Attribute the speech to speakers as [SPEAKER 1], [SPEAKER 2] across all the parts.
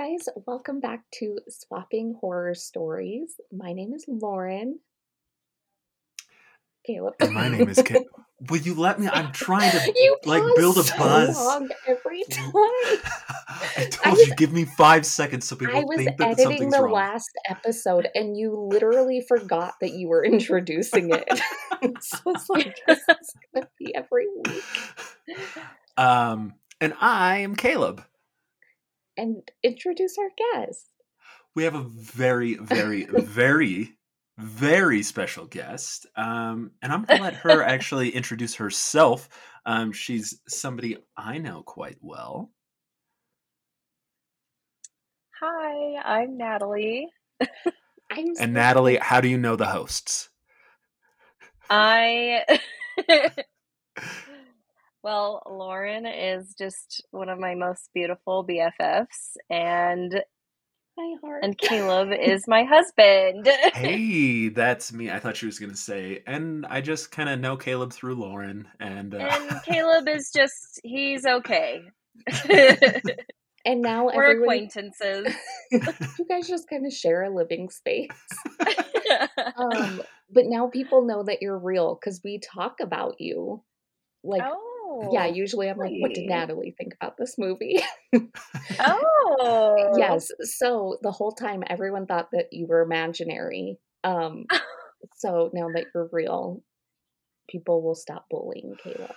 [SPEAKER 1] guys. Welcome back to Swapping Horror Stories. My name is Lauren. Caleb.
[SPEAKER 2] And my name is Caleb. Will you let me? I'm trying to
[SPEAKER 1] You
[SPEAKER 2] like build a
[SPEAKER 1] so
[SPEAKER 2] buzz.
[SPEAKER 1] every time.
[SPEAKER 2] I told
[SPEAKER 1] was-
[SPEAKER 2] you, give me five seconds so people
[SPEAKER 1] I was
[SPEAKER 2] think that
[SPEAKER 1] editing the
[SPEAKER 2] wrong.
[SPEAKER 1] last episode, and you literally forgot that you were introducing it. so it's like this is gonna be every week.
[SPEAKER 2] Um, and I am Caleb.
[SPEAKER 1] And introduce our guest.
[SPEAKER 2] We have a very, very, very, very special guest. Um, and I'm gonna let her actually introduce herself. Um, she's somebody I know quite well.
[SPEAKER 3] Hi, I'm Natalie.
[SPEAKER 1] I'm so
[SPEAKER 2] And Natalie, how do you know the hosts?
[SPEAKER 3] I Well, Lauren is just one of my most beautiful BFFs and
[SPEAKER 1] my heart.
[SPEAKER 3] and Caleb is my husband.
[SPEAKER 2] hey, that's me. I thought she was going to say, and I just kind of know Caleb through Lauren. And, uh,
[SPEAKER 3] And Caleb is just he's okay.
[SPEAKER 1] and now
[SPEAKER 3] We're
[SPEAKER 1] everyone,
[SPEAKER 3] acquaintances.
[SPEAKER 1] you guys just kind of share a living space. Um, but now people know that you're real because we talk about you. Like,
[SPEAKER 3] oh.
[SPEAKER 1] Yeah, usually I'm like, what did. Natalie think about this movie?
[SPEAKER 3] Oh.
[SPEAKER 1] yes. So the whole time everyone thought that you were imaginary. Um, so now that you're real, people will stop bullying Caleb.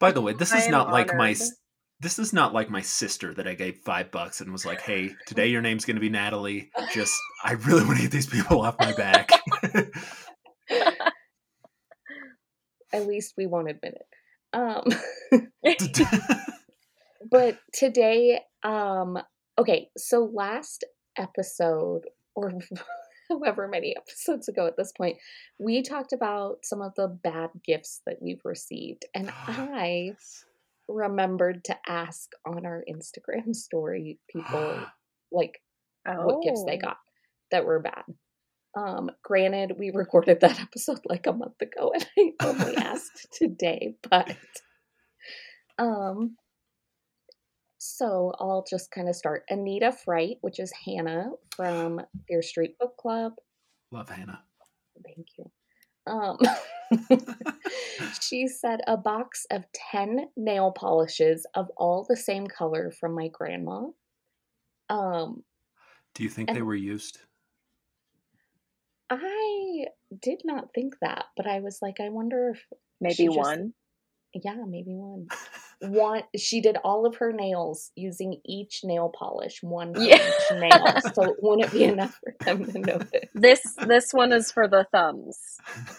[SPEAKER 2] by the way, this
[SPEAKER 3] I
[SPEAKER 2] is
[SPEAKER 3] am
[SPEAKER 2] not like my. This is not like my sister that I gave five bucks and was like, "Hey, today your name's going to be Natalie." Just, I really want to get these people off my back.
[SPEAKER 1] At least we won't admit it. Um, but today um okay so last episode or however many episodes ago at this point we talked about some of the bad gifts that we've received and i remembered to ask on our instagram story people like what gifts they
[SPEAKER 3] Oh.
[SPEAKER 1] got that were bad um granted we recorded that episode like a month ago and i only asked today but um so I'll just kind of start. Anita Fright, which is Hannah from Fear Street Book Club.
[SPEAKER 2] Love Hannah.
[SPEAKER 1] Thank you. Um, she said a box of 10 nail polishes of all the same color from my grandma. Um,
[SPEAKER 2] Do you think they were used?
[SPEAKER 1] I did not think that, but I was like, I wonder if,
[SPEAKER 3] Maybe
[SPEAKER 1] just-
[SPEAKER 3] one.
[SPEAKER 1] yeah, maybe one. One, she did all of her nails using each nail polish, one
[SPEAKER 3] Yeah.
[SPEAKER 1] each nail. So wouldn't it be enough for them to notice?
[SPEAKER 3] This this one is for the thumbs.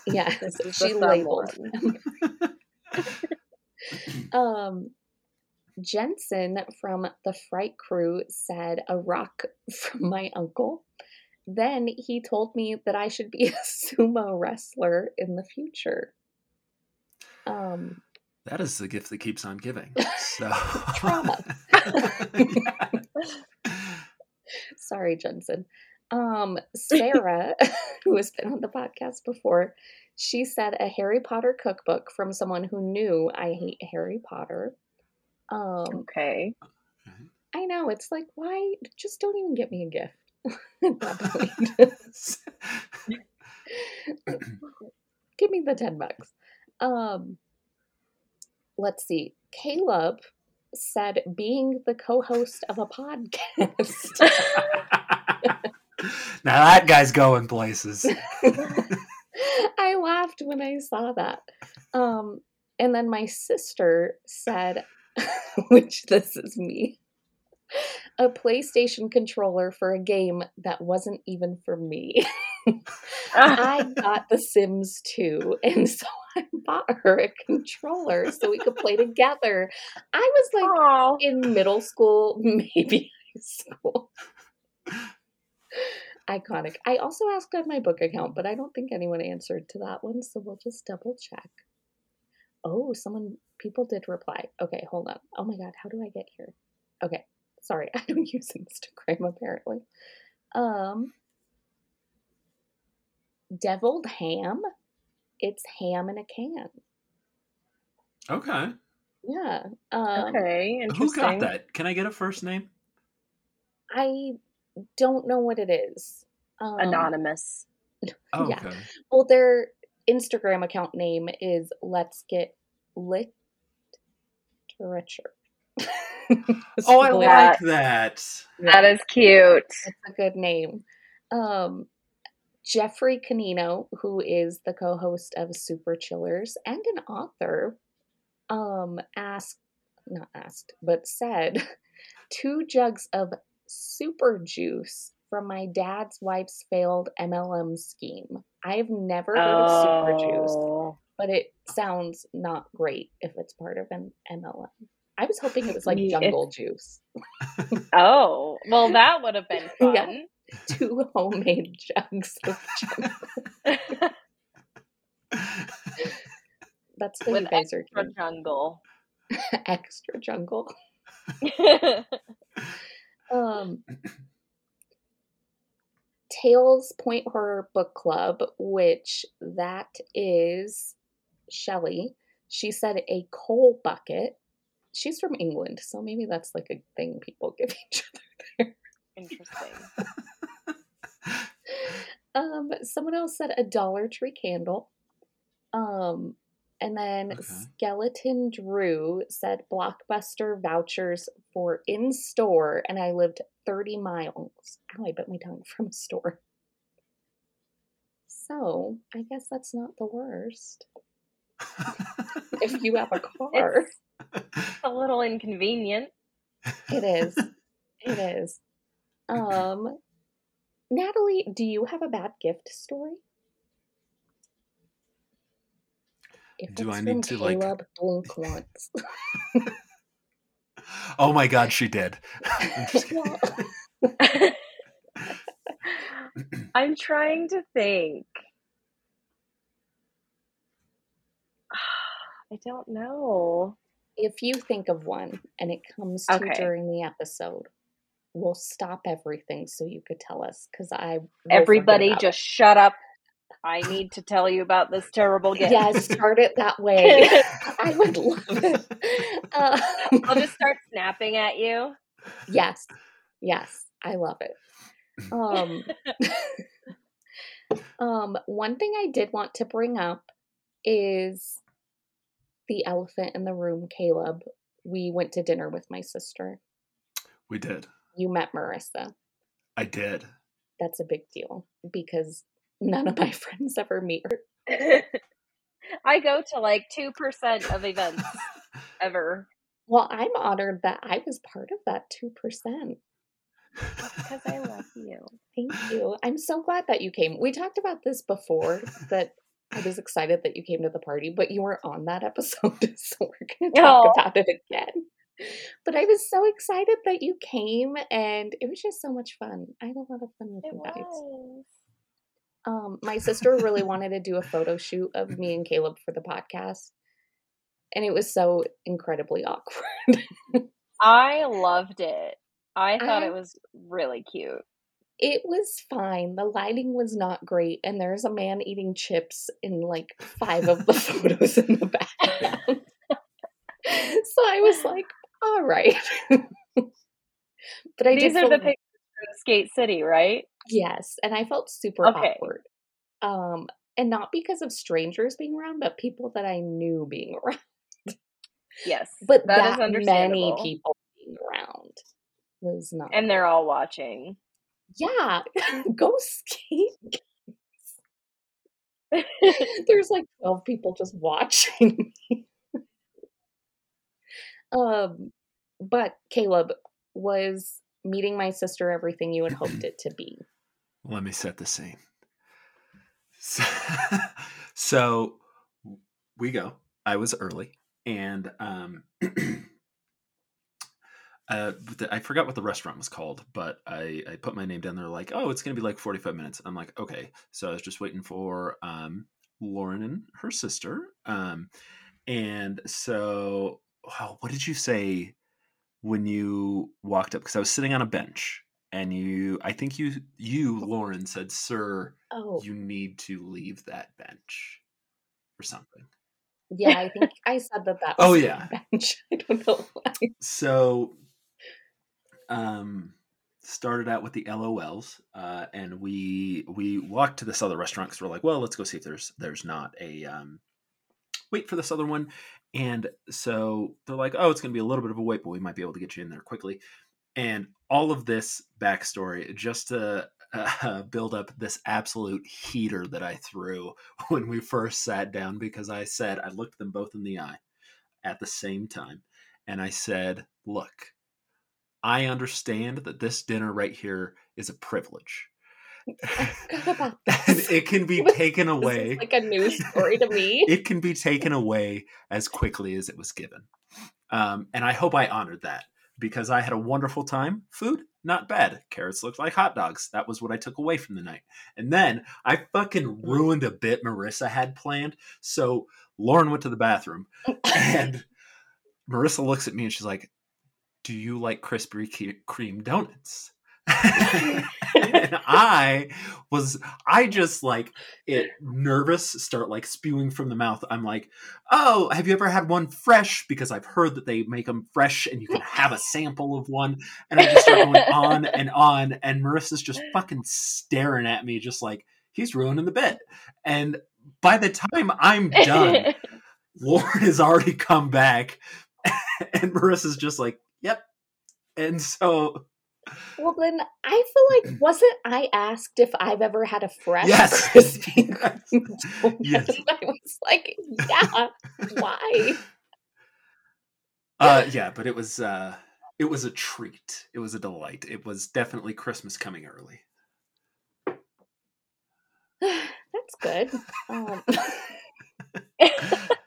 [SPEAKER 1] Yeah, she labeled. Um, Jensen from the Fright Crew said a rock from my uncle. Then he told me that I should be a sumo wrestler in the future. Um,
[SPEAKER 2] That is the gift that keeps on giving. So
[SPEAKER 1] Trauma. sorry, Jensen. Um, Sarah, who has been on the podcast before, she said a Harry Potter cookbook from someone who knew I hate Harry Potter. Um,
[SPEAKER 3] Okay.
[SPEAKER 1] I know it's like why just don't even get me a gift. At that point. Give me the 10 bucks. Um let's see. Caleb said being the co-host of a podcast.
[SPEAKER 2] now that guy's going places.
[SPEAKER 1] I laughed when I saw that. Um and then my sister said which this is me. A PlayStation controller for a game that wasn't even for me. I got The Sims 2, and so I bought her a controller so we could play together. I was like
[SPEAKER 3] Oh,
[SPEAKER 1] in middle school, maybe high school. Iconic. I also asked on my book account, but I don't think anyone answered to that one, so we'll just double check. Oh, someone, people did reply. Okay, hold on. Oh my god, how do I get here? Okay, sorry, I don't use Instagram apparently. Um, deviled ham. It's ham in a can.
[SPEAKER 2] okay.
[SPEAKER 1] Yeah. Um,
[SPEAKER 3] okay.
[SPEAKER 2] Who
[SPEAKER 3] Interesting.
[SPEAKER 2] got that? Can I get a first name?
[SPEAKER 1] I don't know what it is. Um,
[SPEAKER 3] Anonymous.
[SPEAKER 2] Oh,
[SPEAKER 1] Yeah.
[SPEAKER 2] okay.
[SPEAKER 1] Well, their Instagram account name is Let's Get Lit Richer.
[SPEAKER 2] Oh, I like that.
[SPEAKER 3] That is cute.
[SPEAKER 1] It's a good name. Um, Jeffrey Canino, who is the co-host of Super Chillers and an author, um, asked, not asked, but said, two jugs of super juice from my dad's wife's failed MLM scheme. I've never heard of super juice,
[SPEAKER 3] Oh.
[SPEAKER 1] but it sounds not great if it's part of an MLM. I was hoping it was like jungle juice.
[SPEAKER 3] Oh, well, that would have been fun.
[SPEAKER 1] Yeah. Two homemade jugs of jungle. That's what
[SPEAKER 3] With
[SPEAKER 1] you guys are
[SPEAKER 3] Extra
[SPEAKER 1] doing.
[SPEAKER 3] jungle.
[SPEAKER 1] Extra jungle. Um, Tales Point Horror Book Club, which that is Shelley. She said a coal bucket. She's from England, so maybe that's like a thing people give each other there.
[SPEAKER 3] Interesting.
[SPEAKER 1] Um, someone else said a Dollar Tree candle. Um, and then
[SPEAKER 2] Okay.
[SPEAKER 1] Skeleton Drew said blockbuster vouchers for in store, and I lived 30 miles. Ow, I bit my tongue from a store. So I guess that's not the worst. If you have a car,
[SPEAKER 3] It's a little inconvenient.
[SPEAKER 1] it is. It is. Um, Natalie, do you have a bad gift story? If
[SPEAKER 2] Do
[SPEAKER 1] it's
[SPEAKER 2] I need to, like-
[SPEAKER 1] blink once.
[SPEAKER 2] oh my god, she did. I'm just kidding.
[SPEAKER 1] Well,
[SPEAKER 3] I'm trying to think. I don't know.
[SPEAKER 1] If you think of one and it comes to
[SPEAKER 3] Okay.
[SPEAKER 1] during the episode, we'll stop everything so you could tell us because I
[SPEAKER 3] Everybody just shut up. I need to tell you about this terrible game.
[SPEAKER 1] yeah, start it that way. I would love it. Um,
[SPEAKER 3] I'll just start snapping at you.
[SPEAKER 1] yes, yes, I love it. Um, um, one thing I did want to bring up is the elephant in the room, Caleb. We went to dinner with my sister.
[SPEAKER 2] We did.
[SPEAKER 1] You met Marissa.
[SPEAKER 2] I did.
[SPEAKER 1] That's a big deal because none of my friends ever meet her.
[SPEAKER 3] I go to like 2% of events ever
[SPEAKER 1] Well, I'm honored that I was part of that 2%.
[SPEAKER 3] because I love you.
[SPEAKER 1] Thank you. I'm so glad that you came. We talked about this before that I was excited that you came to the party, but you were on that episode, so we're going to talk
[SPEAKER 3] Oh.
[SPEAKER 1] about it again. But I was so excited that you came, and it was just so much fun. I had a lot of fun with
[SPEAKER 3] It
[SPEAKER 1] you guys.
[SPEAKER 3] was.
[SPEAKER 1] Um, my sister really wanted to do a photo shoot of me and Caleb for the podcast, and it was so incredibly awkward.
[SPEAKER 3] I loved it. I thought
[SPEAKER 1] I-
[SPEAKER 3] it was really cute.
[SPEAKER 1] It was fine. The lighting was not great, and there's a man eating chips in like five of the photos in the background. so I was like, all right. but I
[SPEAKER 3] These are the pictures from Skate City, right?
[SPEAKER 1] yes, and I felt super
[SPEAKER 3] Okay.
[SPEAKER 1] awkward. Um, and not because of strangers being around, but people that I knew being around.
[SPEAKER 3] Yes.
[SPEAKER 1] But
[SPEAKER 3] That is
[SPEAKER 1] that, many people being around was not.
[SPEAKER 3] And they're all watching.
[SPEAKER 1] Yeah, go skate. There's like 12 people just watching me. um, but Caleb was meeting my sister everything you had hoped it to be.
[SPEAKER 2] Let me set the scene. So, so we go. I was early, and um, uh, I forgot what the restaurant was called, but I, I put my name down there. Like, oh, it's gonna be like forty five minutes. I'm like, okay. So I was just waiting for um, Lauren and her sister. Um, and so, wow, what did you say when you walked up? Because I was sitting on a bench, and you, I think you, you, Lauren, said, "Sir,
[SPEAKER 1] Oh,
[SPEAKER 2] you need to leave that bench," or something.
[SPEAKER 1] yeah, I think I said that that
[SPEAKER 2] Oh, yeah.
[SPEAKER 1] bench. I don't know why.
[SPEAKER 2] so um started out with the LOLs, uh, and we we walked to this other restaurant because we're like, well, let's go see if there's there's not a um, wait for this other one. And so they're like, oh, it's going to be a little bit of a wait, but we might be able to get you in there quickly. And all of this backstory just to uh, build up this absolute heater that I threw when we first sat down because I said, I looked them both in the eye at the same time. And I said, look, I understand that this dinner right here is a privilege. and it can be taken away
[SPEAKER 1] like a news story to me.
[SPEAKER 2] it can be taken away as quickly as it was given. Um, and I hope I honored that because I had a wonderful time. Food, not bad. Carrots looked like hot dogs. That was what I took away from the night. And then I fucking ruined a bit Marissa had planned. So Lauren went to the bathroom and Marissa looks at me and she's like, Do you like Krispy Kreme donuts? and I was, I just like it nervous, start like spewing from the mouth. I'm like, oh, have you ever had one fresh? Because I've heard that they make them fresh and you can have a sample of one. And I just start going on and on. And Marissa's just fucking staring at me, just like, he's ruining the bit. And by the time I'm done, Lauren has already come back. And Marissa's just like, yep. And so
[SPEAKER 1] well, then I feel like wasn't I asked if I've ever had a fresh
[SPEAKER 2] yes.
[SPEAKER 1] Krispy Kreme yes. I was like, yeah, why?
[SPEAKER 2] Uh, yeah, but it was uh, it was a treat. It was a delight. It was definitely Christmas coming early.
[SPEAKER 1] That's good. Um,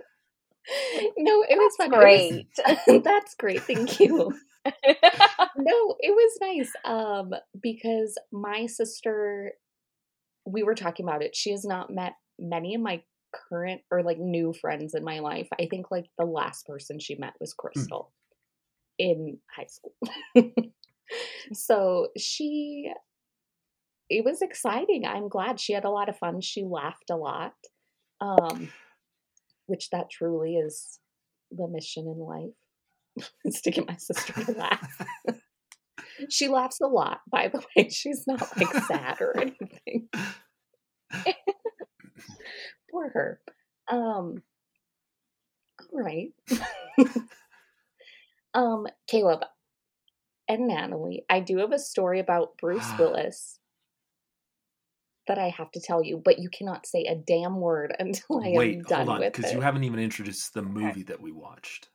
[SPEAKER 1] no, it was fun.
[SPEAKER 3] Great.
[SPEAKER 1] Was, that's great. Thank you. no, it was nice. Um, because my sister, we were talking about it. She has not met many of my current or like new friends in my life. I think like the last person she met was
[SPEAKER 2] Hmm.
[SPEAKER 1] Crystal in high school. so she it was exciting. I'm glad she had a lot of fun. She laughed a lot. Um which that truly is the mission in life is to get my sister to laugh. she laughs a lot, by the way. She's not like sad or anything. Poor her. Um all right. um, Caleb and Natalie, I do have a story about Bruce Willis that I have to tell you, but you cannot say a damn word until I
[SPEAKER 2] Wait,
[SPEAKER 1] am done
[SPEAKER 2] hold on, because you haven't even introduced the movie that we watched.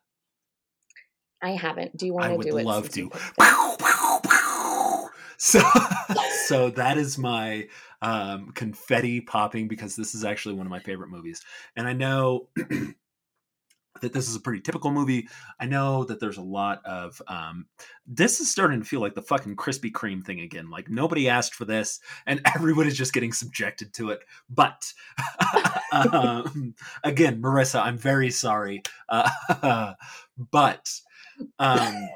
[SPEAKER 1] I haven't. Do you want
[SPEAKER 2] would
[SPEAKER 1] to do it?
[SPEAKER 2] love
[SPEAKER 1] since you
[SPEAKER 2] to.
[SPEAKER 1] picked it?
[SPEAKER 2] So, so that is my um, confetti popping because this is actually one of my favorite movies, and I know that this is a pretty typical movie. I know that there's a lot of um, this is starting to feel like the fucking Krispy Kreme thing again. Like nobody asked for this, and everyone is just getting subjected to it. But um, again, Marissa, I'm very sorry, uh, but. Um,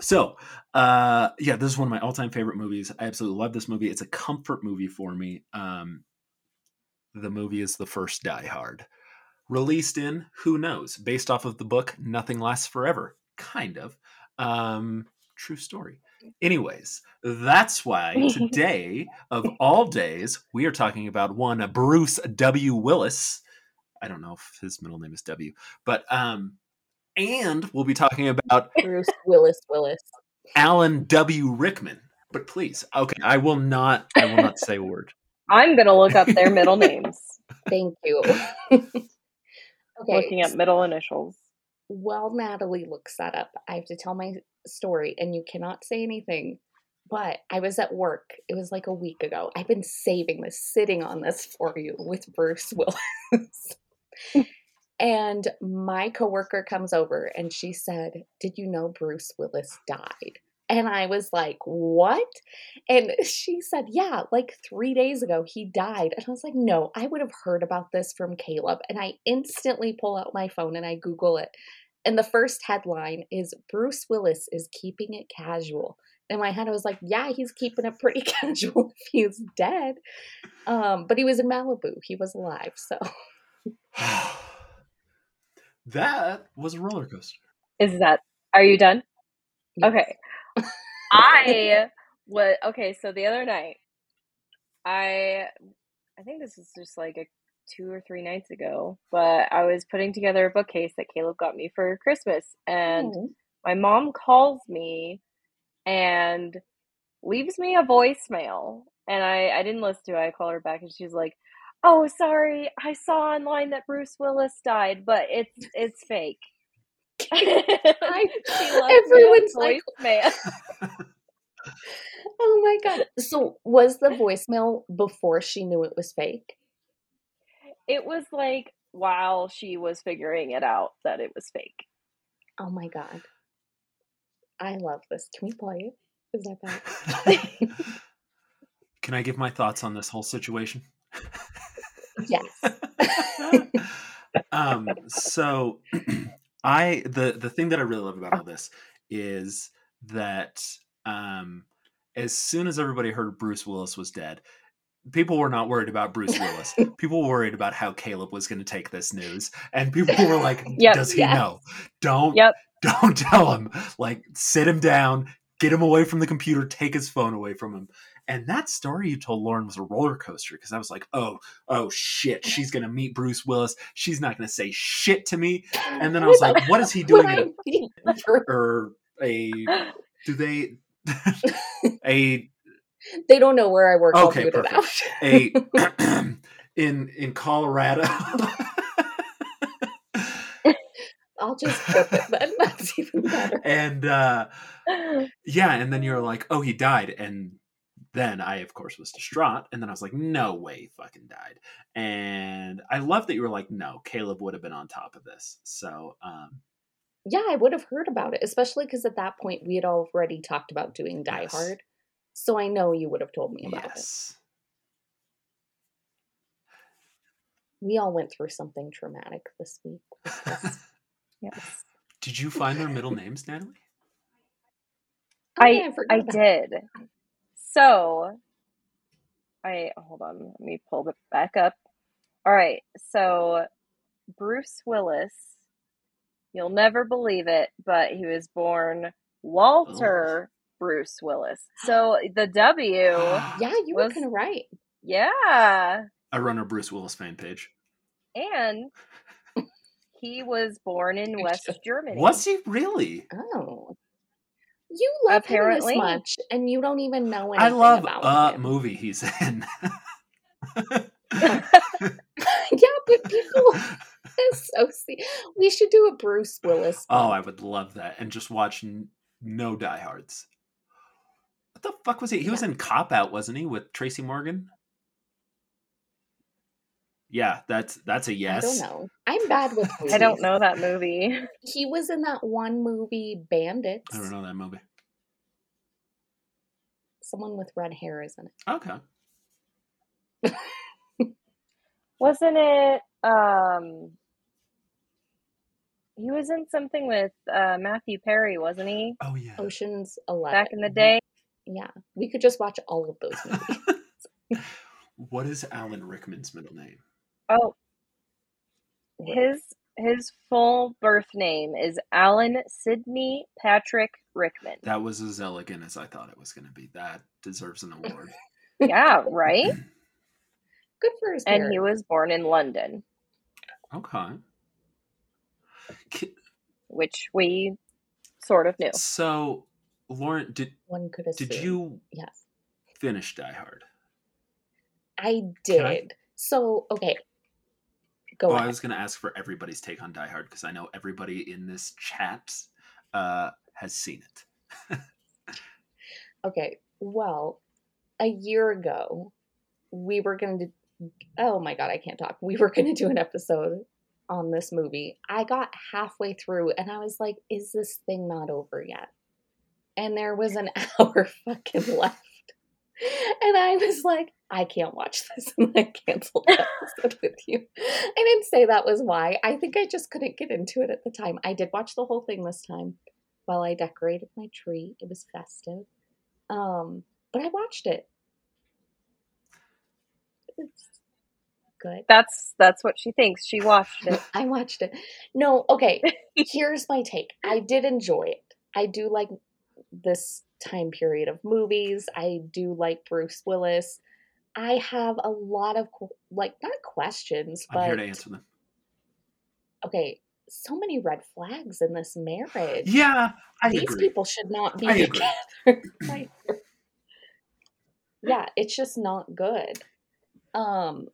[SPEAKER 2] so, uh, yeah, this is one of my all-time favorite movies. I absolutely love this movie. It's a comfort movie for me. Um, the movie is the first Die Hard, released in who knows, based off of the book Nothing Lasts Forever, kind of. Um, true story. Anyways, that's why today, of all days, we are talking about one Bruce W. Willis. I don't know if his middle name is W, but um, and we'll be talking about
[SPEAKER 1] Bruce Willis Willis.
[SPEAKER 2] Alan W. Rickman. But please, okay, I will not. I will not say a word.
[SPEAKER 3] I'm gonna look up their middle names.
[SPEAKER 1] Thank you. Okay.
[SPEAKER 3] Looking at middle initials.
[SPEAKER 1] While Natalie looks that up, I have to tell my story, and you cannot say anything. But I was at work. It was like a week ago. I've been saving this, sitting on this for you with Bruce Willis. and my coworker comes over and she said, Did you know Bruce Willis died? And I was like, What? And she said, Yeah, like three days ago he died. And I was like, No, I would have heard about this from Caleb. And I instantly pull out my phone and I Google it. And the first headline is Bruce Willis is keeping it casual. In my head, I was like, yeah, he's keeping it pretty casual if he's dead. Um, but he was in Malibu. He was alive. So
[SPEAKER 2] that was a roller coaster.
[SPEAKER 3] Is that? Are you done?
[SPEAKER 1] Yes.
[SPEAKER 3] Okay. I was okay. So the other night, I I think this is just like a two or three nights ago, but I was putting together a bookcase that Caleb got me for Christmas, and
[SPEAKER 1] Oh.
[SPEAKER 3] my mom calls me and leaves me a voicemail, and I I didn't listen to it. I call her back, and she's like. Oh, sorry. I saw online that Bruce Willis died, but it's it's fake.
[SPEAKER 1] I, everyone's
[SPEAKER 3] me a
[SPEAKER 1] like,
[SPEAKER 3] voicemail.
[SPEAKER 1] oh my god. So was the voicemail before she knew it was fake?
[SPEAKER 3] It was like while she was figuring it out that it was fake.
[SPEAKER 1] Oh my god. I love this. Can we play it? Is that bad?
[SPEAKER 2] Can I give my thoughts on this whole situation?
[SPEAKER 1] yes.
[SPEAKER 2] um so i the the thing that i really love about all this is that um as soon as everybody heard bruce willis was dead people were not worried about bruce willis people worried about how caleb was going to take this news and people were like
[SPEAKER 3] Yep.
[SPEAKER 2] does he
[SPEAKER 1] Yes.
[SPEAKER 2] know don't
[SPEAKER 3] Yep.
[SPEAKER 2] don't tell him like sit him down get him away from the computer take his phone away from him and that story you told lauren was a roller coaster because i was like oh oh shit she's gonna meet bruce willis she's not gonna say shit to me and then i was like what is he doing a,
[SPEAKER 1] I meet Bruce,
[SPEAKER 2] or a do they a
[SPEAKER 1] they don't know where I work.
[SPEAKER 2] Okay, perfect. a in in colorado
[SPEAKER 1] I'll just flip it. That's even better.
[SPEAKER 2] and uh yeah and then you're like oh he died and then i of course was distraught and then i was like no way he fucking died and i love that you were like no caleb would have been on top of this so um
[SPEAKER 1] Yeah, I would have heard about it, especially because at that point we had already talked about doing Die
[SPEAKER 2] Yes.
[SPEAKER 1] Hard. So I know you would have told me about it. We all went through something traumatic this week.
[SPEAKER 3] yes.
[SPEAKER 2] did you find their middle names natalie
[SPEAKER 1] Oh,
[SPEAKER 3] I I did. So I hold on, let me pull it back up. All right. So Bruce Willis, you'll never believe it, but he was born Walter oh. Bruce Willis. So the W,
[SPEAKER 1] Yeah, you were
[SPEAKER 3] Was-
[SPEAKER 1] kind of right.
[SPEAKER 3] yeah.
[SPEAKER 2] i run a bruce willis fan page
[SPEAKER 3] And he was born in West Germany.
[SPEAKER 2] was he really
[SPEAKER 1] Oh. You love
[SPEAKER 3] Apparently.
[SPEAKER 1] him this much, and you don't even know anything
[SPEAKER 2] i love
[SPEAKER 1] about
[SPEAKER 2] a
[SPEAKER 1] him.
[SPEAKER 2] movie he's in
[SPEAKER 1] yeah, but people associate. We should do a Bruce Willis.
[SPEAKER 2] Oh. I would love that, and just watch n- no diehards. What the fuck was he? He was in Cop Out, wasn't he, with Tracy Morgan? Yeah, that's that's a yes.
[SPEAKER 1] I don't know. I'm bad with movies.
[SPEAKER 3] I don't know that movie.
[SPEAKER 1] He was in that one movie, Bandits.
[SPEAKER 2] I don't know that movie.
[SPEAKER 1] Someone with red hair is in it.
[SPEAKER 2] Okay,
[SPEAKER 3] Wasn't it um he was in something with uh Matthew Perry, wasn't he?
[SPEAKER 2] oh yeah.
[SPEAKER 1] Ocean's Eleven.
[SPEAKER 3] Back in the day.
[SPEAKER 1] Yeah, we could just watch all of those movies.
[SPEAKER 2] what is Alan Rickman's middle name?
[SPEAKER 3] Oh, his his full birth name is Alan Sidney Patrick Rickman.
[SPEAKER 2] That was as elegant as I thought it was going to be. That deserves an award.
[SPEAKER 3] Yeah, right?
[SPEAKER 1] Good for his
[SPEAKER 3] And he was born in London,
[SPEAKER 2] okay. Ki-
[SPEAKER 3] which we sort of knew.
[SPEAKER 2] So, Lauren, did
[SPEAKER 1] One could assume.
[SPEAKER 2] did you
[SPEAKER 1] Yes,
[SPEAKER 2] finish Die Hard?
[SPEAKER 1] I
[SPEAKER 2] Can I-
[SPEAKER 1] did. So okay, go
[SPEAKER 2] Oh, I was going to ask for everybody's take on Die Hard because I know everybody in this chat uh, has seen it.
[SPEAKER 1] Okay, well, a year ago, we were going to. Oh my god, I can't talk. We were going to do an episode on this movie. I got halfway through and I was like, is this thing not over yet? And there was an hour fucking left. And I was like, I can't watch this. And I canceled the episode with you. I didn't say that was why. I think I just couldn't get into it at the time. I did watch the whole thing this time while I decorated my tree. It was festive. Um, but I watched it. It's good.
[SPEAKER 3] That's that's what she thinks. She watched it.
[SPEAKER 1] I watched it. No, okay. Here's my take. I did enjoy it. I do like this time period of movies. I do like Bruce Willis. I have a lot of like not questions,
[SPEAKER 2] I'm here to
[SPEAKER 1] but
[SPEAKER 2] answer them.
[SPEAKER 1] okay, so many red flags in this marriage.
[SPEAKER 2] Yeah, I
[SPEAKER 1] These
[SPEAKER 2] agree.
[SPEAKER 1] people should not be
[SPEAKER 2] I
[SPEAKER 1] together. Yeah, it's just not good. Um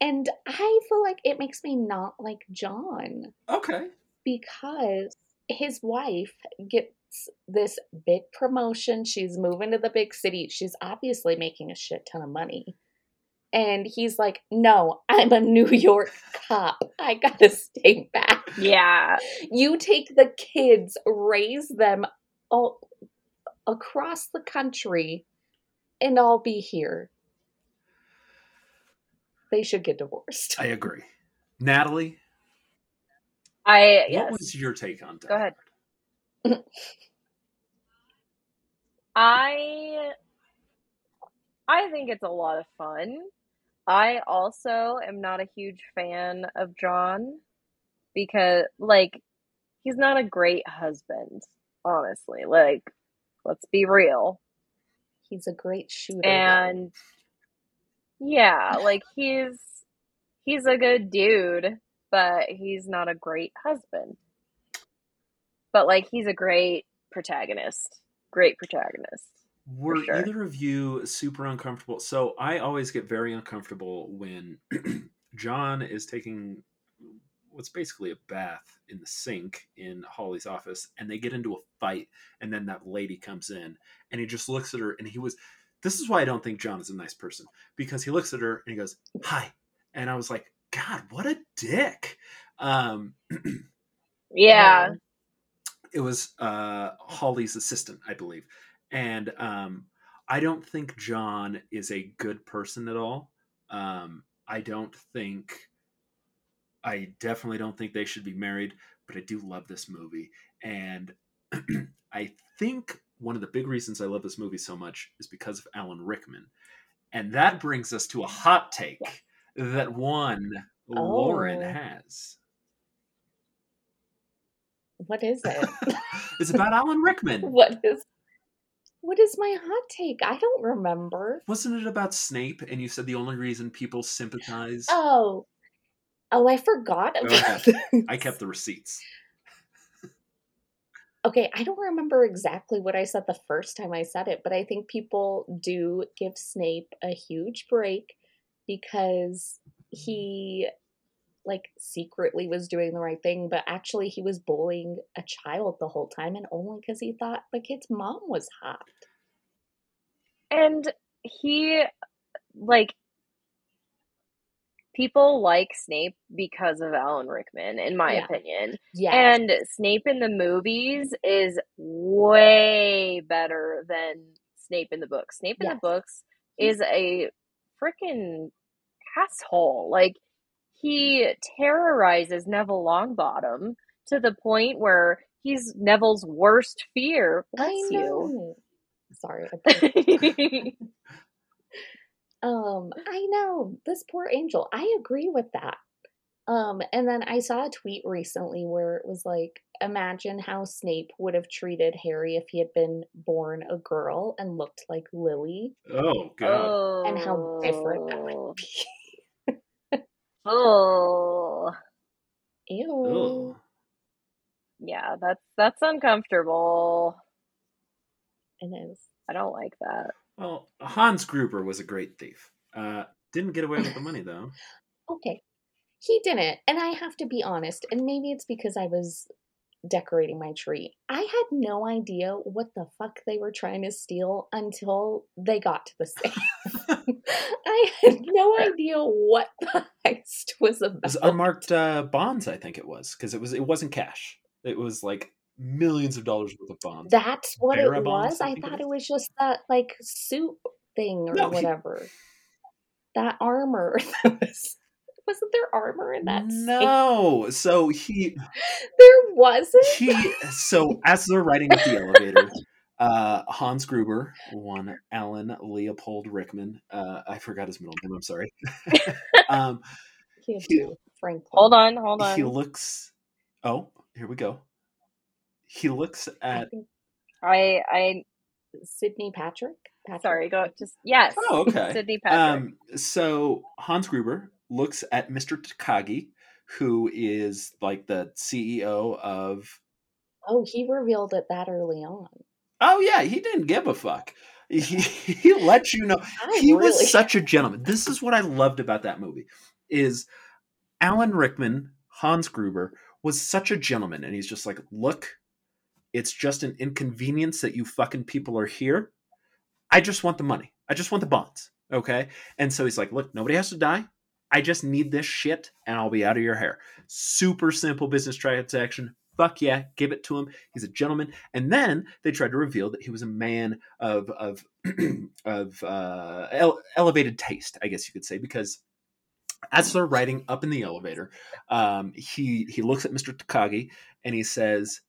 [SPEAKER 1] and I feel like it makes me not like John
[SPEAKER 2] Okay.
[SPEAKER 1] because his wife gets this big promotion. She's moving to the big city. She's obviously making a shit ton of money. And he's like, No, I'm a New York cop. I gotta stay back.
[SPEAKER 3] Yeah.
[SPEAKER 1] You take the kids, raise them all across the country, and I'll be here. They should get divorced.
[SPEAKER 2] I agree. Natalie,
[SPEAKER 3] I
[SPEAKER 2] what
[SPEAKER 3] yes.
[SPEAKER 2] was your take on that?
[SPEAKER 3] Go ahead. I I think it's a lot of fun. I also am not a huge fan of John because like he's not a great husband, honestly. Like let's be real.
[SPEAKER 1] He's a great shooter. though.
[SPEAKER 3] And yeah, like he's he's a good dude, but he's not a great husband. But like he's a great protagonist. Great protagonist.
[SPEAKER 2] Were
[SPEAKER 3] sure.
[SPEAKER 2] either of you super uncomfortable? So I always get very uncomfortable when John is taking what's basically a bath in the sink in Holly's office, and they get into a fight, and then that lady comes in, and he just looks at her, and he was. This is why I don't think John is a nice person because he looks at her and he goes, "Hi," and I was like, "God, what a dick." Um,
[SPEAKER 3] Yeah.
[SPEAKER 2] It was uh, Holly's assistant, I believe, and um, I don't think John is a good person at all. Um, I don't think, I definitely don't think they should be married. But I do love this movie, and I think one of the big reasons I love this movie so much is because of Alan Rickman, and that brings us to a hot take that one Lauren
[SPEAKER 1] Oh.
[SPEAKER 2] has.
[SPEAKER 1] What is it?
[SPEAKER 2] It's about Alan Rickman.
[SPEAKER 1] what is what is my hot take? I don't remember.
[SPEAKER 2] Wasn't it about Snape? And you said the only reason people sympathize.
[SPEAKER 1] Oh. Oh, I forgot
[SPEAKER 2] oh,
[SPEAKER 1] about
[SPEAKER 2] ahead.
[SPEAKER 1] this.
[SPEAKER 2] I kept the receipts.
[SPEAKER 1] Okay, I don't remember exactly what I said the first time I said it, but I think people do give Snape a huge break because he like secretly was doing the right thing, but actually he was bullying a child the whole time and only because he thought the kid's mom was hot.
[SPEAKER 3] And he like people like Snape because of Alan Rickman, in my
[SPEAKER 1] Yeah.
[SPEAKER 3] opinion.
[SPEAKER 1] Yes.
[SPEAKER 3] And Snape in the movies is way better than Snape in the books. Snape in
[SPEAKER 1] Yes.
[SPEAKER 3] the books is a freaking asshole. Like he terrorizes Neville Longbottom to the point where he's Neville's worst fear. Bless
[SPEAKER 1] I
[SPEAKER 3] you.
[SPEAKER 1] know. Sorry. Um, I know this poor angel. I agree with that. Um, and then I saw a tweet recently where it was like, imagine how Snape would have treated Harry if he had been born a girl and looked like Lily,
[SPEAKER 2] Oh god.
[SPEAKER 3] oh.
[SPEAKER 1] and how different that would be.
[SPEAKER 3] Oh.
[SPEAKER 1] Ew.
[SPEAKER 3] Yeah, that's that's uncomfortable.
[SPEAKER 1] It is.
[SPEAKER 3] I don't like that.
[SPEAKER 2] Well, Hans Gruber was a great thief. Uh, didn't get away with the money though.
[SPEAKER 1] Okay. He didn't. And I have to be honest, and maybe it's because I was decorating my tree. I had no idea what the fuck they were trying to steal until they got to the safe. I had no idea what the heist was
[SPEAKER 2] It was
[SPEAKER 1] about.
[SPEAKER 2] unmarked uh, bonds, I think it was, because it was it wasn't cash. It was like millions of dollars worth of bonds.
[SPEAKER 1] That's what it
[SPEAKER 2] bonds,
[SPEAKER 1] was.
[SPEAKER 2] I
[SPEAKER 1] I
[SPEAKER 2] think it
[SPEAKER 1] thought it was just that like suit thing or
[SPEAKER 2] No, he-
[SPEAKER 1] whatever. That armor. that was- Wasn't there armor in that? safe?
[SPEAKER 2] no, so he
[SPEAKER 1] There wasn't.
[SPEAKER 2] he so as they're riding up the elevator, uh, Hans Gruber, one Alan Leopold Rickman, uh, I forgot his middle name. I'm sorry. um,
[SPEAKER 1] He had
[SPEAKER 2] He-
[SPEAKER 1] two. Franklin.
[SPEAKER 3] Hold on, hold on.
[SPEAKER 2] he looks. Oh, here we go. He looks at
[SPEAKER 3] I I
[SPEAKER 1] Sidney Patrick. Patrick.
[SPEAKER 3] Sorry, go just yes.
[SPEAKER 2] Oh, okay.
[SPEAKER 3] Sidney Patrick.
[SPEAKER 2] Um, so Hans Gruber looks at Mr. Takagi, who is like the CEO of.
[SPEAKER 1] Oh, he revealed it that early on.
[SPEAKER 2] Oh yeah, he didn't give a fuck. He, he let you know he
[SPEAKER 1] really,
[SPEAKER 2] was such a gentleman. This is what I loved about that movie. Is Alan Rickman, Hans Gruber, was such a gentleman, and he's just like, look, it's just an inconvenience that you fucking people are here. I just want the money. I just want the bonds. Okay. And so he's like, look, nobody has to die. I just need this shit and I'll be out of your hair. Super simple business transaction. Fuck yeah, give it to him. He's a gentleman. And then they tried to reveal that he was a man of of of uh, ele- elevated taste, I guess you could say, because as they're riding up in the elevator, um, he he looks at Mr. Takagi and he says,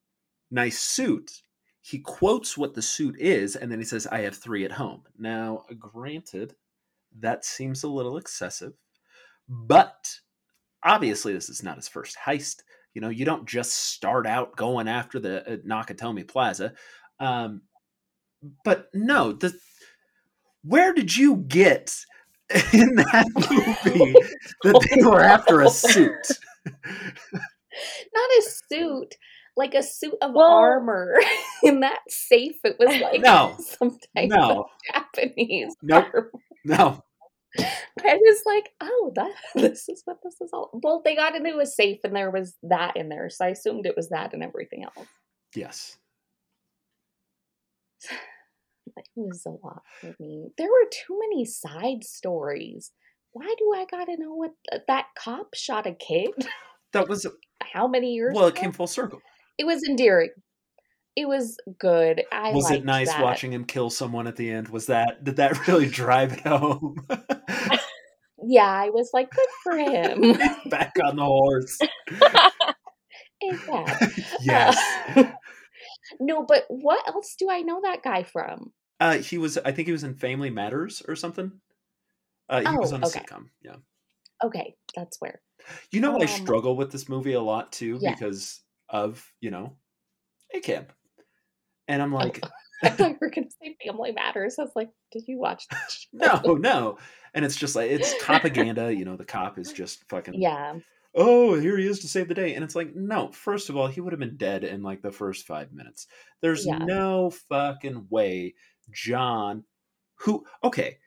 [SPEAKER 2] "Nice suit." He quotes what the suit is, and then he says, "I have three at home." Now, granted, that seems a little excessive, but obviously, this is not his first heist. You know, you don't just start out going after the uh, Nakatomi Plaza. Um, but no, the where did you get in that movie that they were after a suit?
[SPEAKER 1] not a suit, like a suit of
[SPEAKER 3] Well-
[SPEAKER 1] armor. In that safe, it was like
[SPEAKER 2] No.
[SPEAKER 1] some type
[SPEAKER 2] No.
[SPEAKER 1] of Japanese
[SPEAKER 2] Nope.
[SPEAKER 1] armor.
[SPEAKER 2] No,
[SPEAKER 1] I was like, oh, that this is what this is all. Well, they got into a safe and there was that in there, so I assumed it was that and everything else.
[SPEAKER 2] yes,
[SPEAKER 1] It was a lot for me. There were too many side stories. Why do I gotta know what uh, that cop shot a kid?
[SPEAKER 2] that was
[SPEAKER 1] How many years?
[SPEAKER 2] well. It came full circle.
[SPEAKER 1] It was endearing. It was good. I
[SPEAKER 2] was it nice
[SPEAKER 1] that.
[SPEAKER 2] watching him kill someone at the end? Was that did that really drive it home?
[SPEAKER 1] Yeah, I was like, good for him.
[SPEAKER 2] Back on the horse.
[SPEAKER 1] Ain't bad.
[SPEAKER 2] yes.
[SPEAKER 1] Uh, no, but what else do I know that guy from?
[SPEAKER 2] Uh, he was. I think he was in Family Matters or something. Uh, he was
[SPEAKER 1] Oh,
[SPEAKER 2] on a
[SPEAKER 1] okay.
[SPEAKER 2] sitcom. Yeah.
[SPEAKER 1] Okay, that's where.
[SPEAKER 2] You know, I
[SPEAKER 1] Um,
[SPEAKER 2] struggle with this movie a lot too
[SPEAKER 1] Yeah.
[SPEAKER 2] because of you know, a camp, and I'm like,
[SPEAKER 1] I thought you were going to say Family Matters. I was like, did you watch that? show?
[SPEAKER 2] no, no, and it's just like it's propaganda. You know, the cop is just fucking.
[SPEAKER 1] Yeah,
[SPEAKER 2] Oh, here he is to save the day, and it's like, no. First of all, he would have been dead in like the first five minutes. There's
[SPEAKER 1] Yeah.
[SPEAKER 2] no fucking way, John. Who? Okay,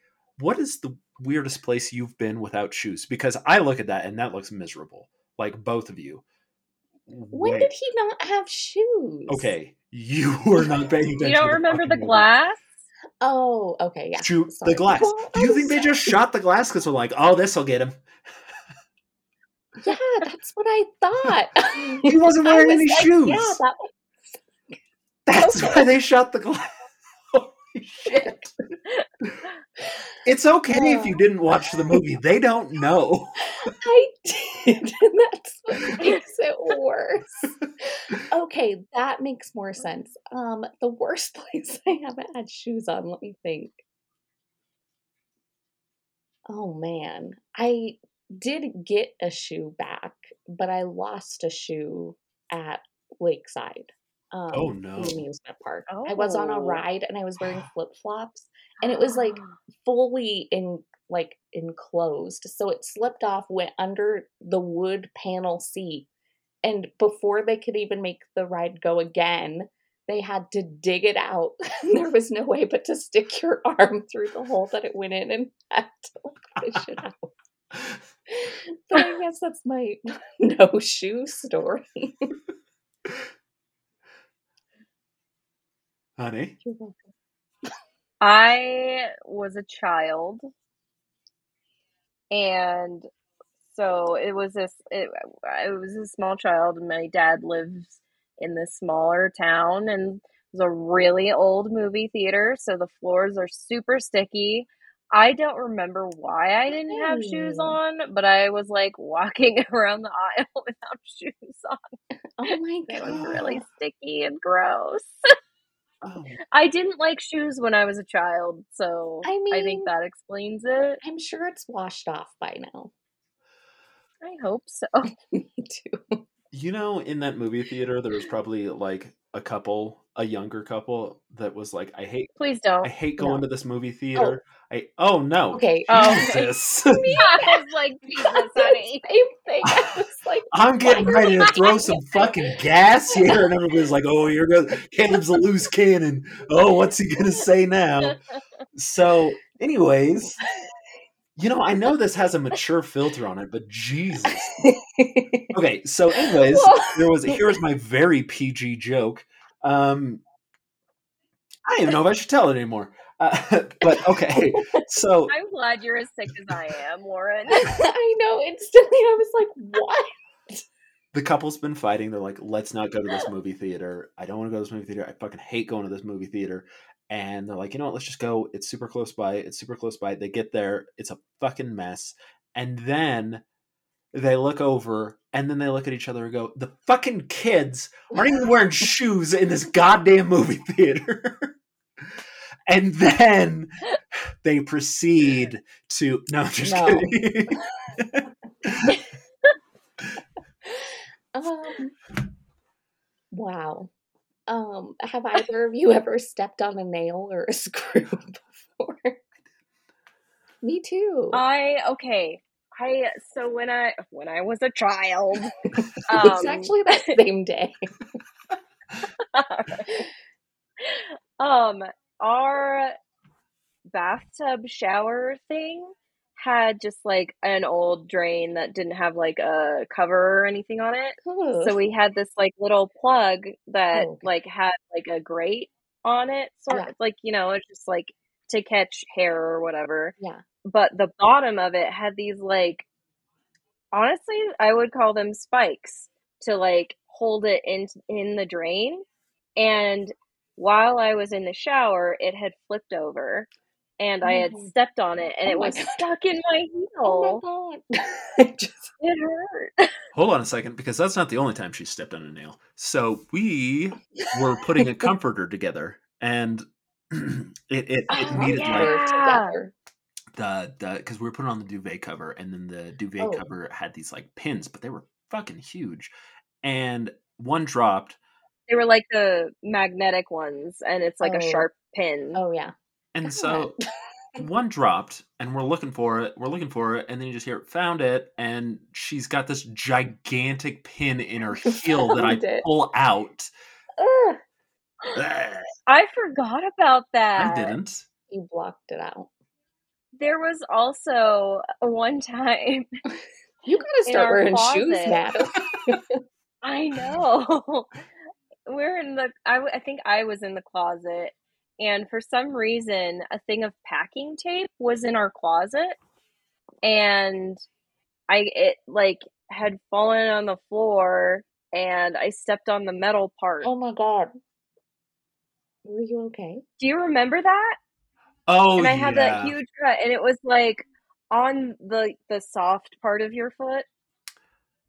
[SPEAKER 2] what is the weirdest place you've been without shoes? Because I look at that and that looks miserable. Like both of you.
[SPEAKER 1] when
[SPEAKER 2] Wait.
[SPEAKER 1] did he not have shoes?
[SPEAKER 2] Okay, you were not paying attention.
[SPEAKER 3] you don't
[SPEAKER 2] the
[SPEAKER 3] remember
[SPEAKER 2] fucking
[SPEAKER 3] the
[SPEAKER 2] movie.
[SPEAKER 3] glass?
[SPEAKER 1] Oh, okay, yeah.
[SPEAKER 2] Shoot
[SPEAKER 1] sorry.
[SPEAKER 2] the glass.
[SPEAKER 1] Well,
[SPEAKER 2] Do you
[SPEAKER 1] I'm
[SPEAKER 2] think they just shot the glass because they're like, oh, this will get him?
[SPEAKER 1] Yeah, that's what I thought.
[SPEAKER 2] He wasn't wearing
[SPEAKER 1] was
[SPEAKER 2] any
[SPEAKER 1] like,
[SPEAKER 2] shoes.
[SPEAKER 1] Yeah, that
[SPEAKER 2] That's
[SPEAKER 1] Okay.
[SPEAKER 2] why they shot the glass. Shit. It's okay if you didn't watch the movie. They don't know.
[SPEAKER 1] I did, and that's what makes it worse. Okay, that makes more sense. Um, the worst place I haven't had shoes on. Let me think. Oh man, I did get a shoe back, but I lost a shoe at Lakeside. Um,
[SPEAKER 2] Oh, no.
[SPEAKER 1] Amusement park. I was on a
[SPEAKER 3] Oh.
[SPEAKER 1] ride and I was wearing flip flops, and it was like fully in like enclosed so it slipped off went under the wood panel seat and before they could even make the ride go again they had to dig it out there was no way but to stick your arm through the hole that it went in and had to like, push it out but i guess that's my no shoe story
[SPEAKER 2] Honey.
[SPEAKER 3] I was a child, and so it was this. It, I was a small child, and my dad lives in this smaller town, and it was a really old movie theater, so the floors are super sticky. I don't remember why I didn't have shoes on, but I was like walking around the aisle without shoes on.
[SPEAKER 1] oh my god.
[SPEAKER 3] It was really sticky and gross.
[SPEAKER 2] Oh,
[SPEAKER 3] I didn't like shoes when I was a child, so
[SPEAKER 1] I mean, I
[SPEAKER 3] think that explains it.
[SPEAKER 1] i'm sure it's washed off by now
[SPEAKER 3] I hope so.
[SPEAKER 1] me too
[SPEAKER 2] You know, in that movie theater, there was probably like a couple, a younger couple that was like, "I hate,
[SPEAKER 3] Please don't.
[SPEAKER 2] I hate going
[SPEAKER 1] No.
[SPEAKER 2] to this movie oh. theater." I oh no,
[SPEAKER 1] Okay.
[SPEAKER 3] Oh.
[SPEAKER 2] Jesus.
[SPEAKER 3] I was like, Jesus, honey.
[SPEAKER 1] Same thing. Like,
[SPEAKER 2] I'm getting ready to throw some fucking gas here, and everybody's like, "Oh, here goes Caleb's a loose cannon." Oh, what's he gonna say now? So, anyways, you know, I know this has a mature filter on it, but Jesus. Okay, so anyways, there was here was my very PG joke. Um, I don't even know if I should tell it anymore. Uh, but okay, so
[SPEAKER 3] I'm glad you're as sick as I am, Lauren.
[SPEAKER 1] I know. Instantly, I was like, what?
[SPEAKER 2] the couple's been fighting. They're like, let's not go to this movie theater. I don't want to go to this movie theater. I fucking hate going to this movie theater. And they're like, you know what? Let's just go. It's super close by. It's super close by. They get there. It's a fucking mess. And then they look over and then they look at each other and go, the fucking kids aren't even wearing shoes in this goddamn movie theater. And then they proceed to, no, I'm just
[SPEAKER 1] No.
[SPEAKER 2] kidding.
[SPEAKER 1] Um, wow. Um, have either of you ever stepped on a nail or a screw before? Me too.
[SPEAKER 3] I okay. I so when I when I was a child,
[SPEAKER 1] it's
[SPEAKER 3] um,
[SPEAKER 1] actually that same day.
[SPEAKER 3] um, our bathtub shower thing had just like an old drain that didn't have like a cover or anything on it.
[SPEAKER 1] Ugh.
[SPEAKER 3] So we had this like little plug that
[SPEAKER 1] Oh, okay.
[SPEAKER 3] like had like a grate on it, sort
[SPEAKER 1] Yeah.
[SPEAKER 3] of like you know, it's just like to catch hair or whatever.
[SPEAKER 1] yeah.
[SPEAKER 3] But the bottom of it had these like honestly, I would call them spikes to like hold it in in the drain. And while I was in the shower, it had flipped over and I had
[SPEAKER 1] Oh.
[SPEAKER 3] stepped on it and
[SPEAKER 1] Oh
[SPEAKER 3] it was
[SPEAKER 1] God.
[SPEAKER 3] stuck in my heel.
[SPEAKER 1] Oh my god. I just
[SPEAKER 3] It hurt.
[SPEAKER 2] Hold on a second, because that's not the only time she stepped on a nail. So we were putting a comforter together, and it it, it
[SPEAKER 3] Oh,
[SPEAKER 2] needed
[SPEAKER 3] yeah.
[SPEAKER 2] like
[SPEAKER 1] together.
[SPEAKER 2] the the because we were putting on the duvet cover, and then the duvet
[SPEAKER 1] Oh.
[SPEAKER 2] cover had these like pins, but they were fucking huge, and one dropped,
[SPEAKER 3] They were like the magnetic ones and it's like a
[SPEAKER 1] Oh.
[SPEAKER 3] sharp pin.
[SPEAKER 1] Oh yeah.
[SPEAKER 2] and so one dropped, and we're looking for it, we're looking for it, and then you just hear it, found it, and she's got this gigantic pin in her heel that I
[SPEAKER 1] Found it.
[SPEAKER 2] pull out.
[SPEAKER 1] Ugh,
[SPEAKER 2] Ugh,
[SPEAKER 3] I forgot about that.
[SPEAKER 2] I didn't.
[SPEAKER 1] you blocked it out.
[SPEAKER 3] There was also one time
[SPEAKER 1] You gotta start
[SPEAKER 3] our
[SPEAKER 1] wearing shoes,
[SPEAKER 3] closet.
[SPEAKER 1] Natalie.
[SPEAKER 3] I know. We're in the I think I was in the closet and for some reason a thing of packing tape was in our closet and I it like had fallen on the floor and I stepped on the metal part.
[SPEAKER 1] Oh my god. Were you okay?
[SPEAKER 3] Do you remember that?
[SPEAKER 2] Oh,
[SPEAKER 3] and I had
[SPEAKER 2] yeah.
[SPEAKER 3] that huge cut and it was like on the the soft part of your foot.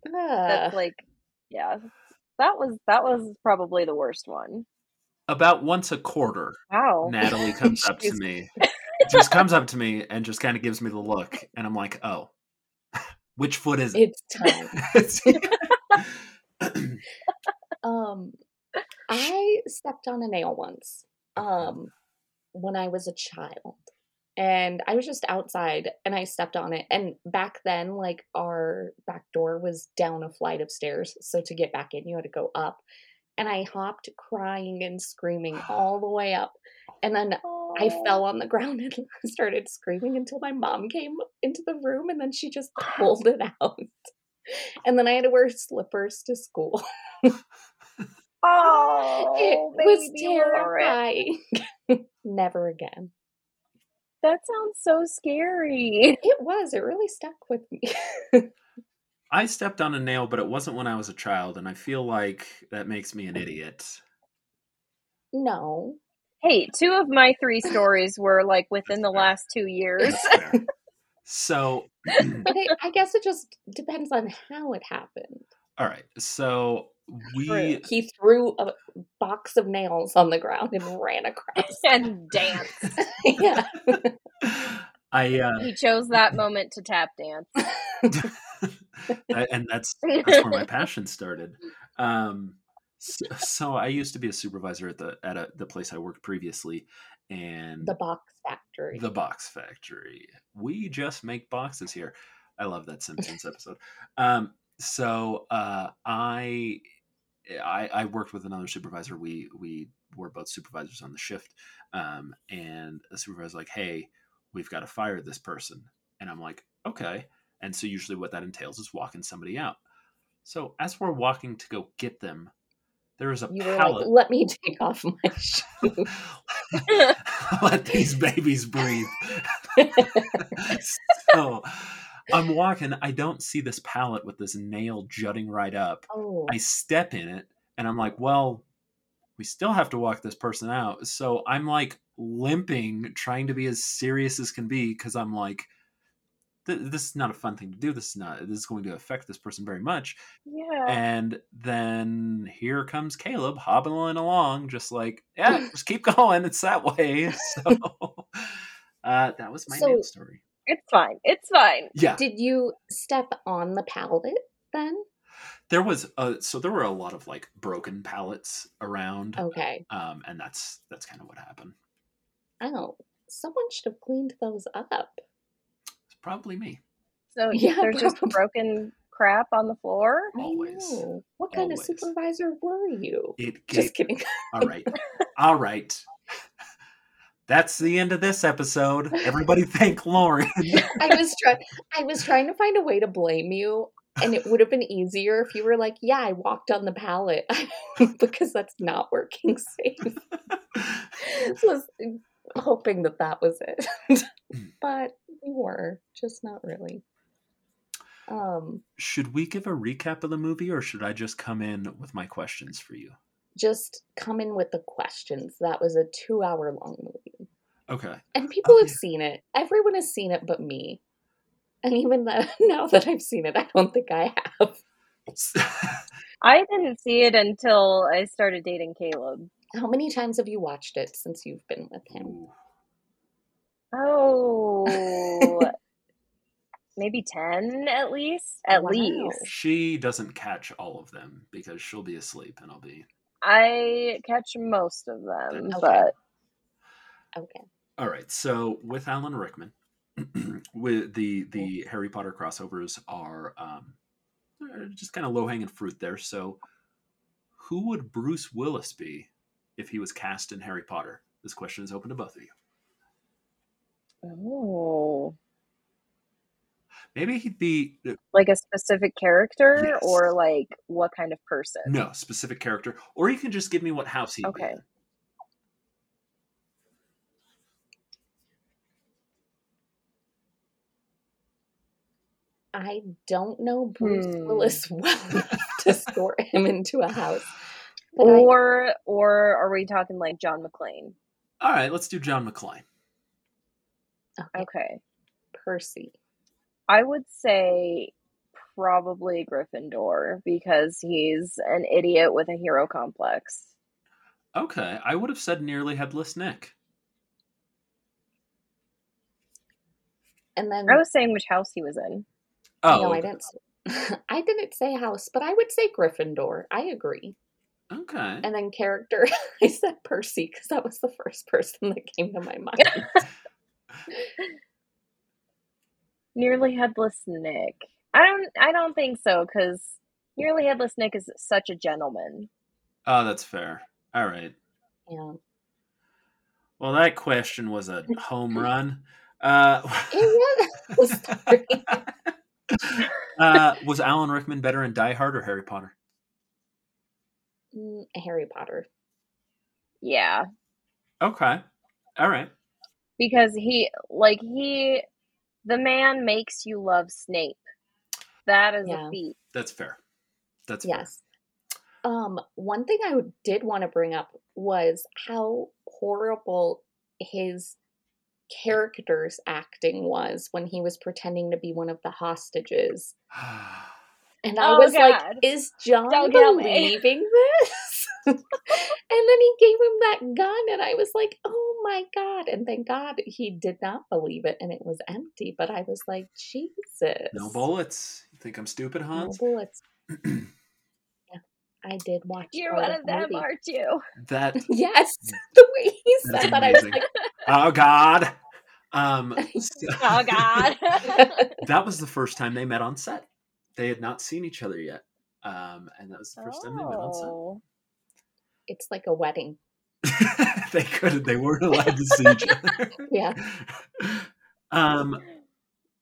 [SPEAKER 1] Ugh.
[SPEAKER 3] That's like yeah. That was that was probably the worst one.
[SPEAKER 2] About once a quarter,
[SPEAKER 3] Wow.
[SPEAKER 2] Natalie comes up to me, just comes up to me and just kind of gives me the look, and I'm like, "Oh, which foot is it?"
[SPEAKER 1] it's time. Um, I stepped on a nail once. Um, when I was a child, and I was just outside, and I stepped on it. And back then, like our back door was down a flight of stairs, so to get back in, you had to go up. And I hopped, crying and screaming all the way up, and then I
[SPEAKER 3] Oh.
[SPEAKER 1] fell on the ground and started screaming until my mom came into the room and then she just pulled it out. And then I had to wear slippers to school.
[SPEAKER 3] Oh,
[SPEAKER 1] it was terrifying. Never again.
[SPEAKER 3] That sounds so scary.
[SPEAKER 1] It was. It really stuck with me.
[SPEAKER 2] I stepped on a nail, but it wasn't when I was a child, and I feel like that makes me an idiot.
[SPEAKER 1] no.
[SPEAKER 3] Hey, two of my three stories were like within the last two years.
[SPEAKER 2] So,
[SPEAKER 1] But it, I guess it just depends on how it happened.
[SPEAKER 2] all right. So we
[SPEAKER 1] He threw a box of nails on the ground and ran across.
[SPEAKER 3] and dance.
[SPEAKER 1] yeah.
[SPEAKER 2] I uh
[SPEAKER 3] He chose that moment to tap dance.
[SPEAKER 2] And that's that's where my passion started. Um, so, so I used to be a supervisor at the at a, the place I worked previously, and
[SPEAKER 1] The box factory.
[SPEAKER 2] the box factory. We just make boxes here. I love that Simpsons episode. Um, so uh, I, I I worked with another supervisor. We we were both supervisors on the shift, um, and the supervisor's like, "Hey, we've got to fire this person," and I'm like, "Okay." And so usually what that entails is walking somebody out. So as we're walking to go get them, there is a
[SPEAKER 1] you were like, let me take off my shoe.
[SPEAKER 2] Let these babies breathe. so I'm walking. I don't see this pallet with this nail jutting right up.
[SPEAKER 1] Oh,
[SPEAKER 2] I step in it and I'm like, well, we still have to walk this person out. So I'm like limping, trying to be as serious as can be because I'm like, this is not a fun thing to do. This is not, this is going to affect this person very much.
[SPEAKER 3] yeah.
[SPEAKER 2] And then here comes Caleb hobbling along, just like, yeah, just keep going. It's that way. So uh, that was my
[SPEAKER 1] So-
[SPEAKER 2] story.
[SPEAKER 3] It's fine. It's fine.
[SPEAKER 2] Yeah,
[SPEAKER 1] did you step on the pallet then?
[SPEAKER 2] there was uh, so there were a lot of like broken pallets around,
[SPEAKER 1] Okay.
[SPEAKER 2] um, and that's that's kind of what happened.
[SPEAKER 1] Oh, someone should have cleaned those up.
[SPEAKER 2] It's probably me.
[SPEAKER 3] So
[SPEAKER 1] Yeah,
[SPEAKER 3] there's just broken crap on the floor.
[SPEAKER 2] Always.
[SPEAKER 1] What kind of supervisor were you?
[SPEAKER 2] It
[SPEAKER 1] Just kidding.
[SPEAKER 2] all right, all right. That's the end of this episode. Everybody thank Lauren.
[SPEAKER 1] I was trying. I was trying to find a way to blame you, and it would have been easier if you were like, "Yeah, I walked on the pallet," because that's not working safe. so I was hoping that that was it, but we were just not really. Um,
[SPEAKER 2] should we give a recap of the movie, or should I just come in with my questions for you?
[SPEAKER 1] just come in with the questions. That was a two-hour-long movie,
[SPEAKER 2] Okay.
[SPEAKER 1] and people
[SPEAKER 2] Oh,
[SPEAKER 1] have
[SPEAKER 2] yeah.
[SPEAKER 1] seen it. Everyone has seen it, but me. And even though now that I've seen it, I don't think I have.
[SPEAKER 3] I didn't see it until I started dating Caleb.
[SPEAKER 1] How many times have you watched it since you've been with him?
[SPEAKER 3] Oh, maybe 10 at least. At
[SPEAKER 1] Wow.
[SPEAKER 3] least.
[SPEAKER 2] She doesn't catch all of them because she'll be asleep and I'll be.
[SPEAKER 3] I catch most of them,
[SPEAKER 1] Okay.
[SPEAKER 3] but
[SPEAKER 1] Okay.
[SPEAKER 2] All right. So with Alan Rickman, with the the Harry Potter crossovers are um, are just kind of low hanging fruit there. So who would Bruce Willis be if he was cast in Harry Potter? This question is open to both of you.
[SPEAKER 3] oh,
[SPEAKER 2] Maybe he'd be
[SPEAKER 3] like a specific character
[SPEAKER 2] Yes.
[SPEAKER 3] or like what kind of person?
[SPEAKER 2] no specific character, or you can just give me what house he'd be
[SPEAKER 3] Okay.
[SPEAKER 2] in.
[SPEAKER 1] I don't know Bruce
[SPEAKER 3] Hmm.
[SPEAKER 1] Willis well enough to score him into a house. But I,
[SPEAKER 3] Or or are we talking like John McClane?
[SPEAKER 2] All right, let's do John McClane.
[SPEAKER 1] okay,
[SPEAKER 3] Okay.
[SPEAKER 1] Percy.
[SPEAKER 3] I would say probably Gryffindor because he's an idiot with a hero complex.
[SPEAKER 2] Okay, I would have said nearly headless Nick.
[SPEAKER 1] And then
[SPEAKER 3] I was saying which house he was in.
[SPEAKER 2] Oh,
[SPEAKER 1] no, I didn't. s- I didn't say house, but I would say Gryffindor. I agree.
[SPEAKER 2] Okay.
[SPEAKER 1] And then character, I said Percy because that was the first person that came to my mind.
[SPEAKER 3] Nearly headless Nick. I don't I don't think so because nearly headless Nick is such a gentleman.
[SPEAKER 2] Oh, that's fair. All right.
[SPEAKER 1] yeah,
[SPEAKER 2] Well, that question was a home run. Uh,
[SPEAKER 1] it was. Sorry.
[SPEAKER 2] uh, was Alan Rickman better in Die Hard or Harry Potter?
[SPEAKER 1] Mm, Harry Potter.
[SPEAKER 3] Yeah.
[SPEAKER 2] Okay. All right.
[SPEAKER 3] Because he like he the man makes you love Snape. That is
[SPEAKER 1] Yeah.
[SPEAKER 3] a feat.
[SPEAKER 2] That's fair. That's fair.
[SPEAKER 1] Yes. Um, one thing I did want to bring up was how horrible his character's acting was when he was pretending to be one of the hostages. And I
[SPEAKER 3] Oh,
[SPEAKER 1] was like, is John
[SPEAKER 3] Don't
[SPEAKER 1] believing this? and then he gave him that gun, and I was like, oh my God. And thank God he did not believe it, and it was empty. But I was like, Jesus.
[SPEAKER 2] No bullets. You think I'm stupid, Hans?
[SPEAKER 1] No bullets. yeah, I did watch.
[SPEAKER 3] You're one
[SPEAKER 1] of
[SPEAKER 3] of them,
[SPEAKER 1] movie.
[SPEAKER 3] aren't you?
[SPEAKER 2] that
[SPEAKER 1] Yes, the way he said that, I was like,
[SPEAKER 2] oh god. Um, so-
[SPEAKER 3] Oh God.
[SPEAKER 2] that was the first time they met on set. They had not seen each other yet, um, and that was the first time they met on
[SPEAKER 3] set.
[SPEAKER 1] it's like a wedding.
[SPEAKER 2] they couldn't. They weren't allowed to see each other.
[SPEAKER 1] Yeah.
[SPEAKER 2] Um,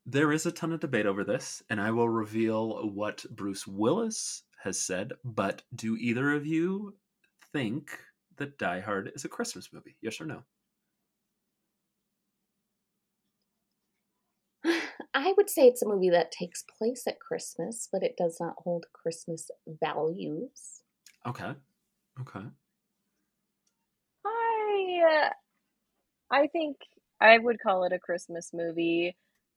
[SPEAKER 2] there is a ton of debate over this, and I will reveal what Bruce Willis has said. But do either of you think that Die Hard is a Christmas movie? Yes or no?
[SPEAKER 1] I would say it's a movie that takes place at Christmas, but it does not hold Christmas values.
[SPEAKER 2] Okay. Okay.
[SPEAKER 3] I uh, I think I would call it a Christmas movie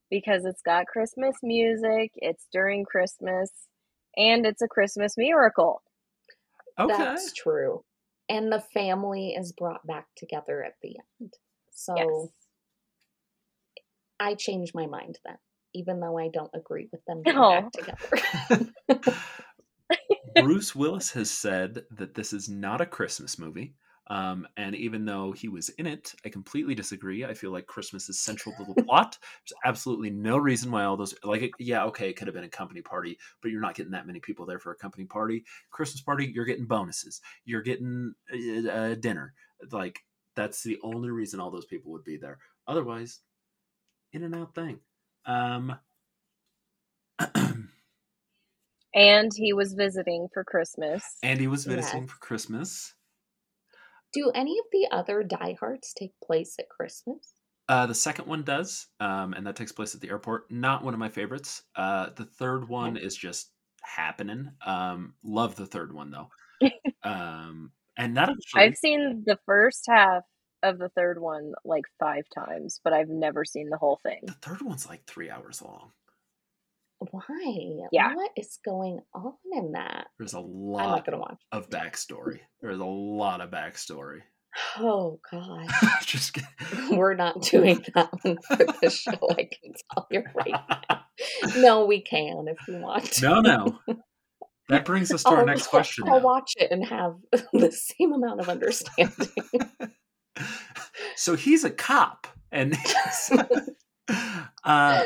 [SPEAKER 3] because it's got Christmas music, it's during Christmas, and it's a Christmas miracle.
[SPEAKER 2] Okay.
[SPEAKER 1] That's true. And the family is brought back together at the end. So
[SPEAKER 3] Yes.
[SPEAKER 1] I changed my mind then, even though I don't agree with them being
[SPEAKER 3] Oh.
[SPEAKER 1] back together.
[SPEAKER 2] Bruce Willis has said that this is not a Christmas movie. Um, and even though he was in it, I completely disagree. I feel like Christmas is central to the plot. There's absolutely no reason why all those, like, yeah, okay, it could have been a company party, but you're not getting that many people there for a company party. Christmas party, you're getting bonuses, you're getting uh, uh, dinner. Like, that's the only reason all those people would be there. Otherwise, in and out thing. Um,
[SPEAKER 3] And he was visiting for Christmas.
[SPEAKER 2] and he was visiting for Christmas.
[SPEAKER 1] Do any of the other diehards take place at Christmas?
[SPEAKER 2] Uh, the second one does, um, and that takes place at the airport. Not one of my favorites. Uh, the third one is just happening. Um, love the third one though. um, and that actually,
[SPEAKER 3] I've seen the first half of the third one like five times, but I've never seen the whole thing.
[SPEAKER 2] the third one's like three hours long.
[SPEAKER 1] Why?
[SPEAKER 3] Yeah.
[SPEAKER 1] What is going on in that?
[SPEAKER 2] There's a lot I'm
[SPEAKER 1] not gonna watch.
[SPEAKER 2] of backstory. There's a lot of backstory.
[SPEAKER 1] Oh God.
[SPEAKER 2] just kidding.
[SPEAKER 1] We're not doing that one for the show, I can tell you right now. No, we can if you want to.
[SPEAKER 2] no, no. That brings us to our next question.
[SPEAKER 1] I'll
[SPEAKER 2] now.
[SPEAKER 1] watch it and have the same amount of understanding.
[SPEAKER 2] so he's a cop, and uh,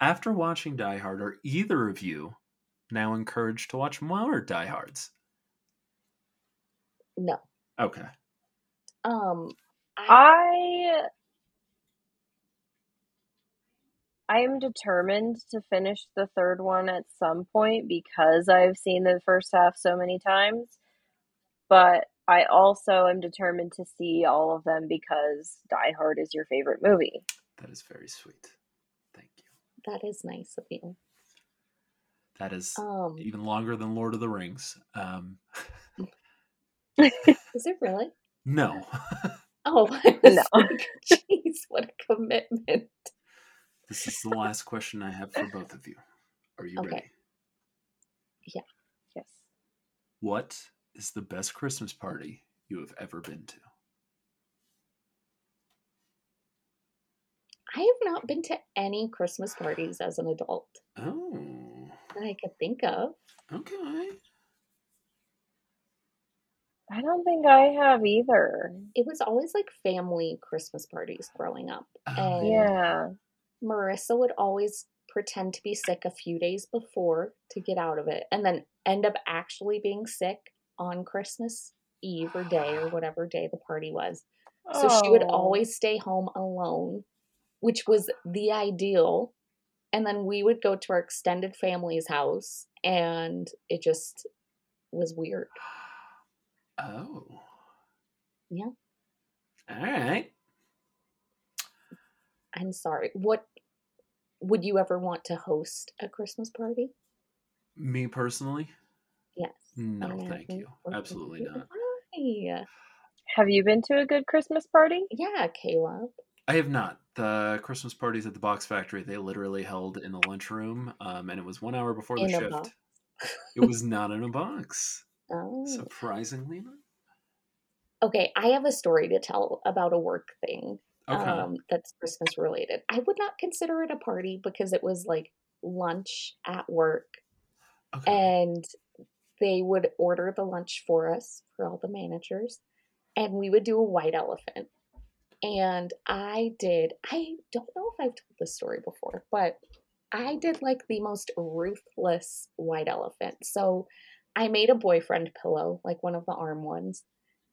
[SPEAKER 2] after watching Die Hard, are either of you now encouraged to watch more Die Hards?
[SPEAKER 1] no.
[SPEAKER 2] Okay.
[SPEAKER 1] Um I,
[SPEAKER 3] I I am determined to finish the third one at some point because I've seen the first half so many times. But I also am determined to see all of them because Die Hard is your favorite movie.
[SPEAKER 2] That is very sweet. Thank you.
[SPEAKER 1] that is nice of you.
[SPEAKER 2] That is
[SPEAKER 1] Um
[SPEAKER 2] even longer than Lord of the Rings. Um,
[SPEAKER 1] is it really?
[SPEAKER 2] no.
[SPEAKER 1] Oh
[SPEAKER 3] No.
[SPEAKER 1] like, jeez, what a commitment.
[SPEAKER 2] this is the last question I have for both of you. Are you
[SPEAKER 1] Okay.
[SPEAKER 2] ready? Yeah.
[SPEAKER 3] Yes.
[SPEAKER 2] What is the best Christmas party you have ever been to?
[SPEAKER 1] I have not been to any Christmas parties as an adult
[SPEAKER 2] Oh,
[SPEAKER 1] that I could think of.
[SPEAKER 2] okay.
[SPEAKER 3] I don't think I have either.
[SPEAKER 1] It was always like family Christmas parties growing up.
[SPEAKER 2] Oh,
[SPEAKER 1] And
[SPEAKER 3] Yeah.
[SPEAKER 1] Marissa would always pretend to be sick a few days before to get out of it and then end up actually being sick on Christmas Eve or day or whatever day the party was. So she would
[SPEAKER 3] Oh.
[SPEAKER 1] always stay home alone, which was the ideal. And then we would go to our extended family's house and it just was weird.
[SPEAKER 2] Oh.
[SPEAKER 1] Yeah.
[SPEAKER 2] All right.
[SPEAKER 1] I'm sorry. What would you ever want to host a Christmas party?
[SPEAKER 2] Me personally?
[SPEAKER 1] Yes.
[SPEAKER 2] No,
[SPEAKER 1] I'm
[SPEAKER 2] thank you. Absolutely not.
[SPEAKER 1] Why?
[SPEAKER 3] Have you been to a good Christmas party?
[SPEAKER 1] Yeah, Caleb.
[SPEAKER 2] I have not. The Christmas parties at the Box Factory, they literally held in the lunchroom, um, and it was one hour before the
[SPEAKER 1] In
[SPEAKER 2] shift. It was not in a box.
[SPEAKER 1] Oh.
[SPEAKER 2] Surprisingly not.
[SPEAKER 1] Okay, I have a story to tell about a work thing
[SPEAKER 2] Okay.
[SPEAKER 1] um, that's Christmas related. I would not consider it a party because it was like lunch at work
[SPEAKER 2] Okay.
[SPEAKER 1] and they would order the lunch for us for all the managers and we would do a white elephant and i did i don't know if i've told this story before but i did like the most ruthless white elephant. So i made a boyfriend pillow like one of the arm ones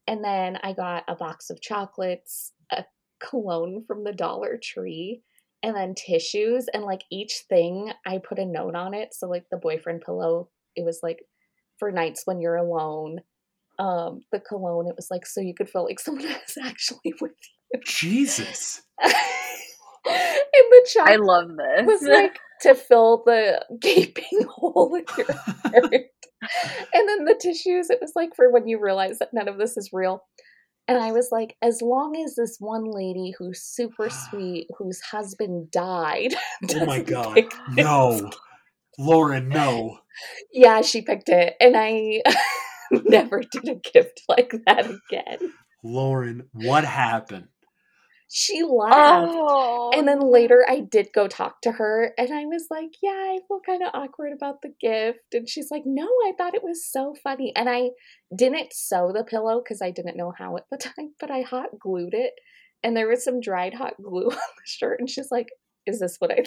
[SPEAKER 1] and then i got a box of chocolates a cologne from the dollar tree and then tissues and like each thing i put a note on it. So like the boyfriend pillow it was like for nights when you're alone um the cologne it was like so you could feel like someone was actually with
[SPEAKER 2] Jesus.
[SPEAKER 1] you and the
[SPEAKER 3] I love this.
[SPEAKER 1] was like to fill the gaping hole in your heart and then the tissues it was like for when you realize that none of this is real and I was like, as long as this one lady who's super sweet, whose husband died,
[SPEAKER 2] Oh my god.
[SPEAKER 1] pick this
[SPEAKER 2] No. Lauren, no.
[SPEAKER 1] Yeah, she picked it, and I never did a gift like that again.
[SPEAKER 2] Lauren, what happened?
[SPEAKER 1] She laughed.
[SPEAKER 3] oh,
[SPEAKER 1] And then later I did go talk to her and I was like, Yeah, I feel kind of awkward about the gift. And she's like, No, I thought it was so funny. And I didn't sew the pillow because I didn't know how at the time, but I hot glued it. And there was some dried hot glue on the shirt. And she's like, Is this what I think?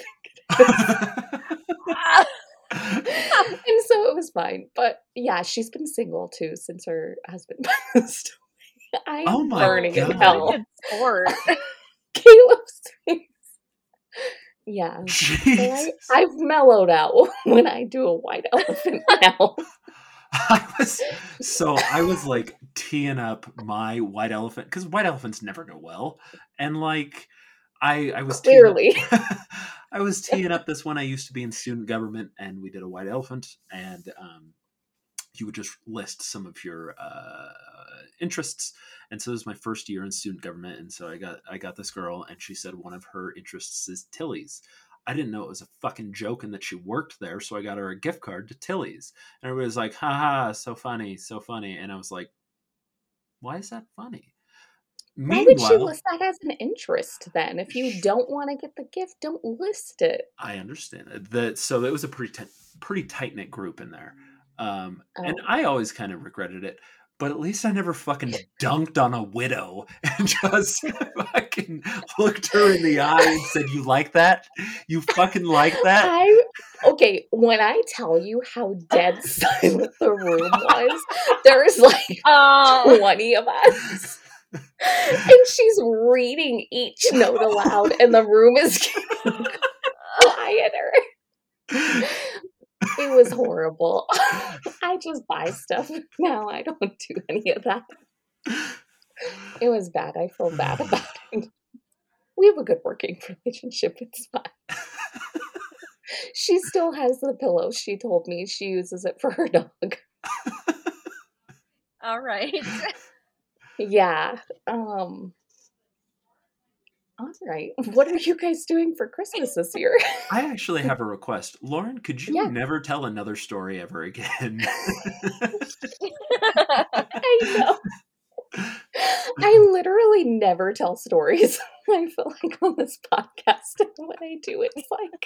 [SPEAKER 1] and so it was fine. But yeah, she's been single too since her husband passed away. I'm
[SPEAKER 2] Oh my
[SPEAKER 1] burning in
[SPEAKER 2] God.
[SPEAKER 1] hell. Caleb's face. Yeah. I, I've mellowed out when I do a white elephant now.
[SPEAKER 2] I was so I was like teeing up my white elephant because white elephants never go well, and like I I was teeing up-
[SPEAKER 1] Clearly.
[SPEAKER 2] I was teeing up this one. I used to be in student government, and we did a white elephant, and um, you would just list some of your uh, interests. And so this was my first year in student government, and so I got I got this girl, and she said one of her interests is Tilly's. I didn't know it was a fucking joke and that she worked there, so I got her a gift card to Tilly's. And everybody was like, haha, so funny, so funny. And I was like, why is that funny?
[SPEAKER 1] Why would she list that as an interest then? If you don't want to get the gift, don't list it.
[SPEAKER 2] I understand. That so it was a pretty t- pretty tight knit group in there, um, and
[SPEAKER 1] Oh.
[SPEAKER 2] I always kind of regretted it. But at least I never fucking dunked on a widow and just fucking looked her in the eye and said, "You like that? You fucking like that?"
[SPEAKER 1] I okay, when I tell you how dead silent the room was, there's like
[SPEAKER 3] Oh,
[SPEAKER 1] 20 of us. And she's reading each note aloud, and the room is getting quieter. It was horrible. I just buy stuff now. I don't do any of that. It was bad. I feel bad about it. We have a good working relationship. It's fine. She still has the pillow. She told me she uses it for her dog.
[SPEAKER 3] all right.
[SPEAKER 1] Yeah. Um all right. What are you guys doing for Christmas this year?
[SPEAKER 2] I actually have a request, Lauren. Could you
[SPEAKER 1] Yeah.
[SPEAKER 2] never tell another story ever again?
[SPEAKER 1] I know. I literally never tell stories. I feel like on this podcast, and when I do, it's like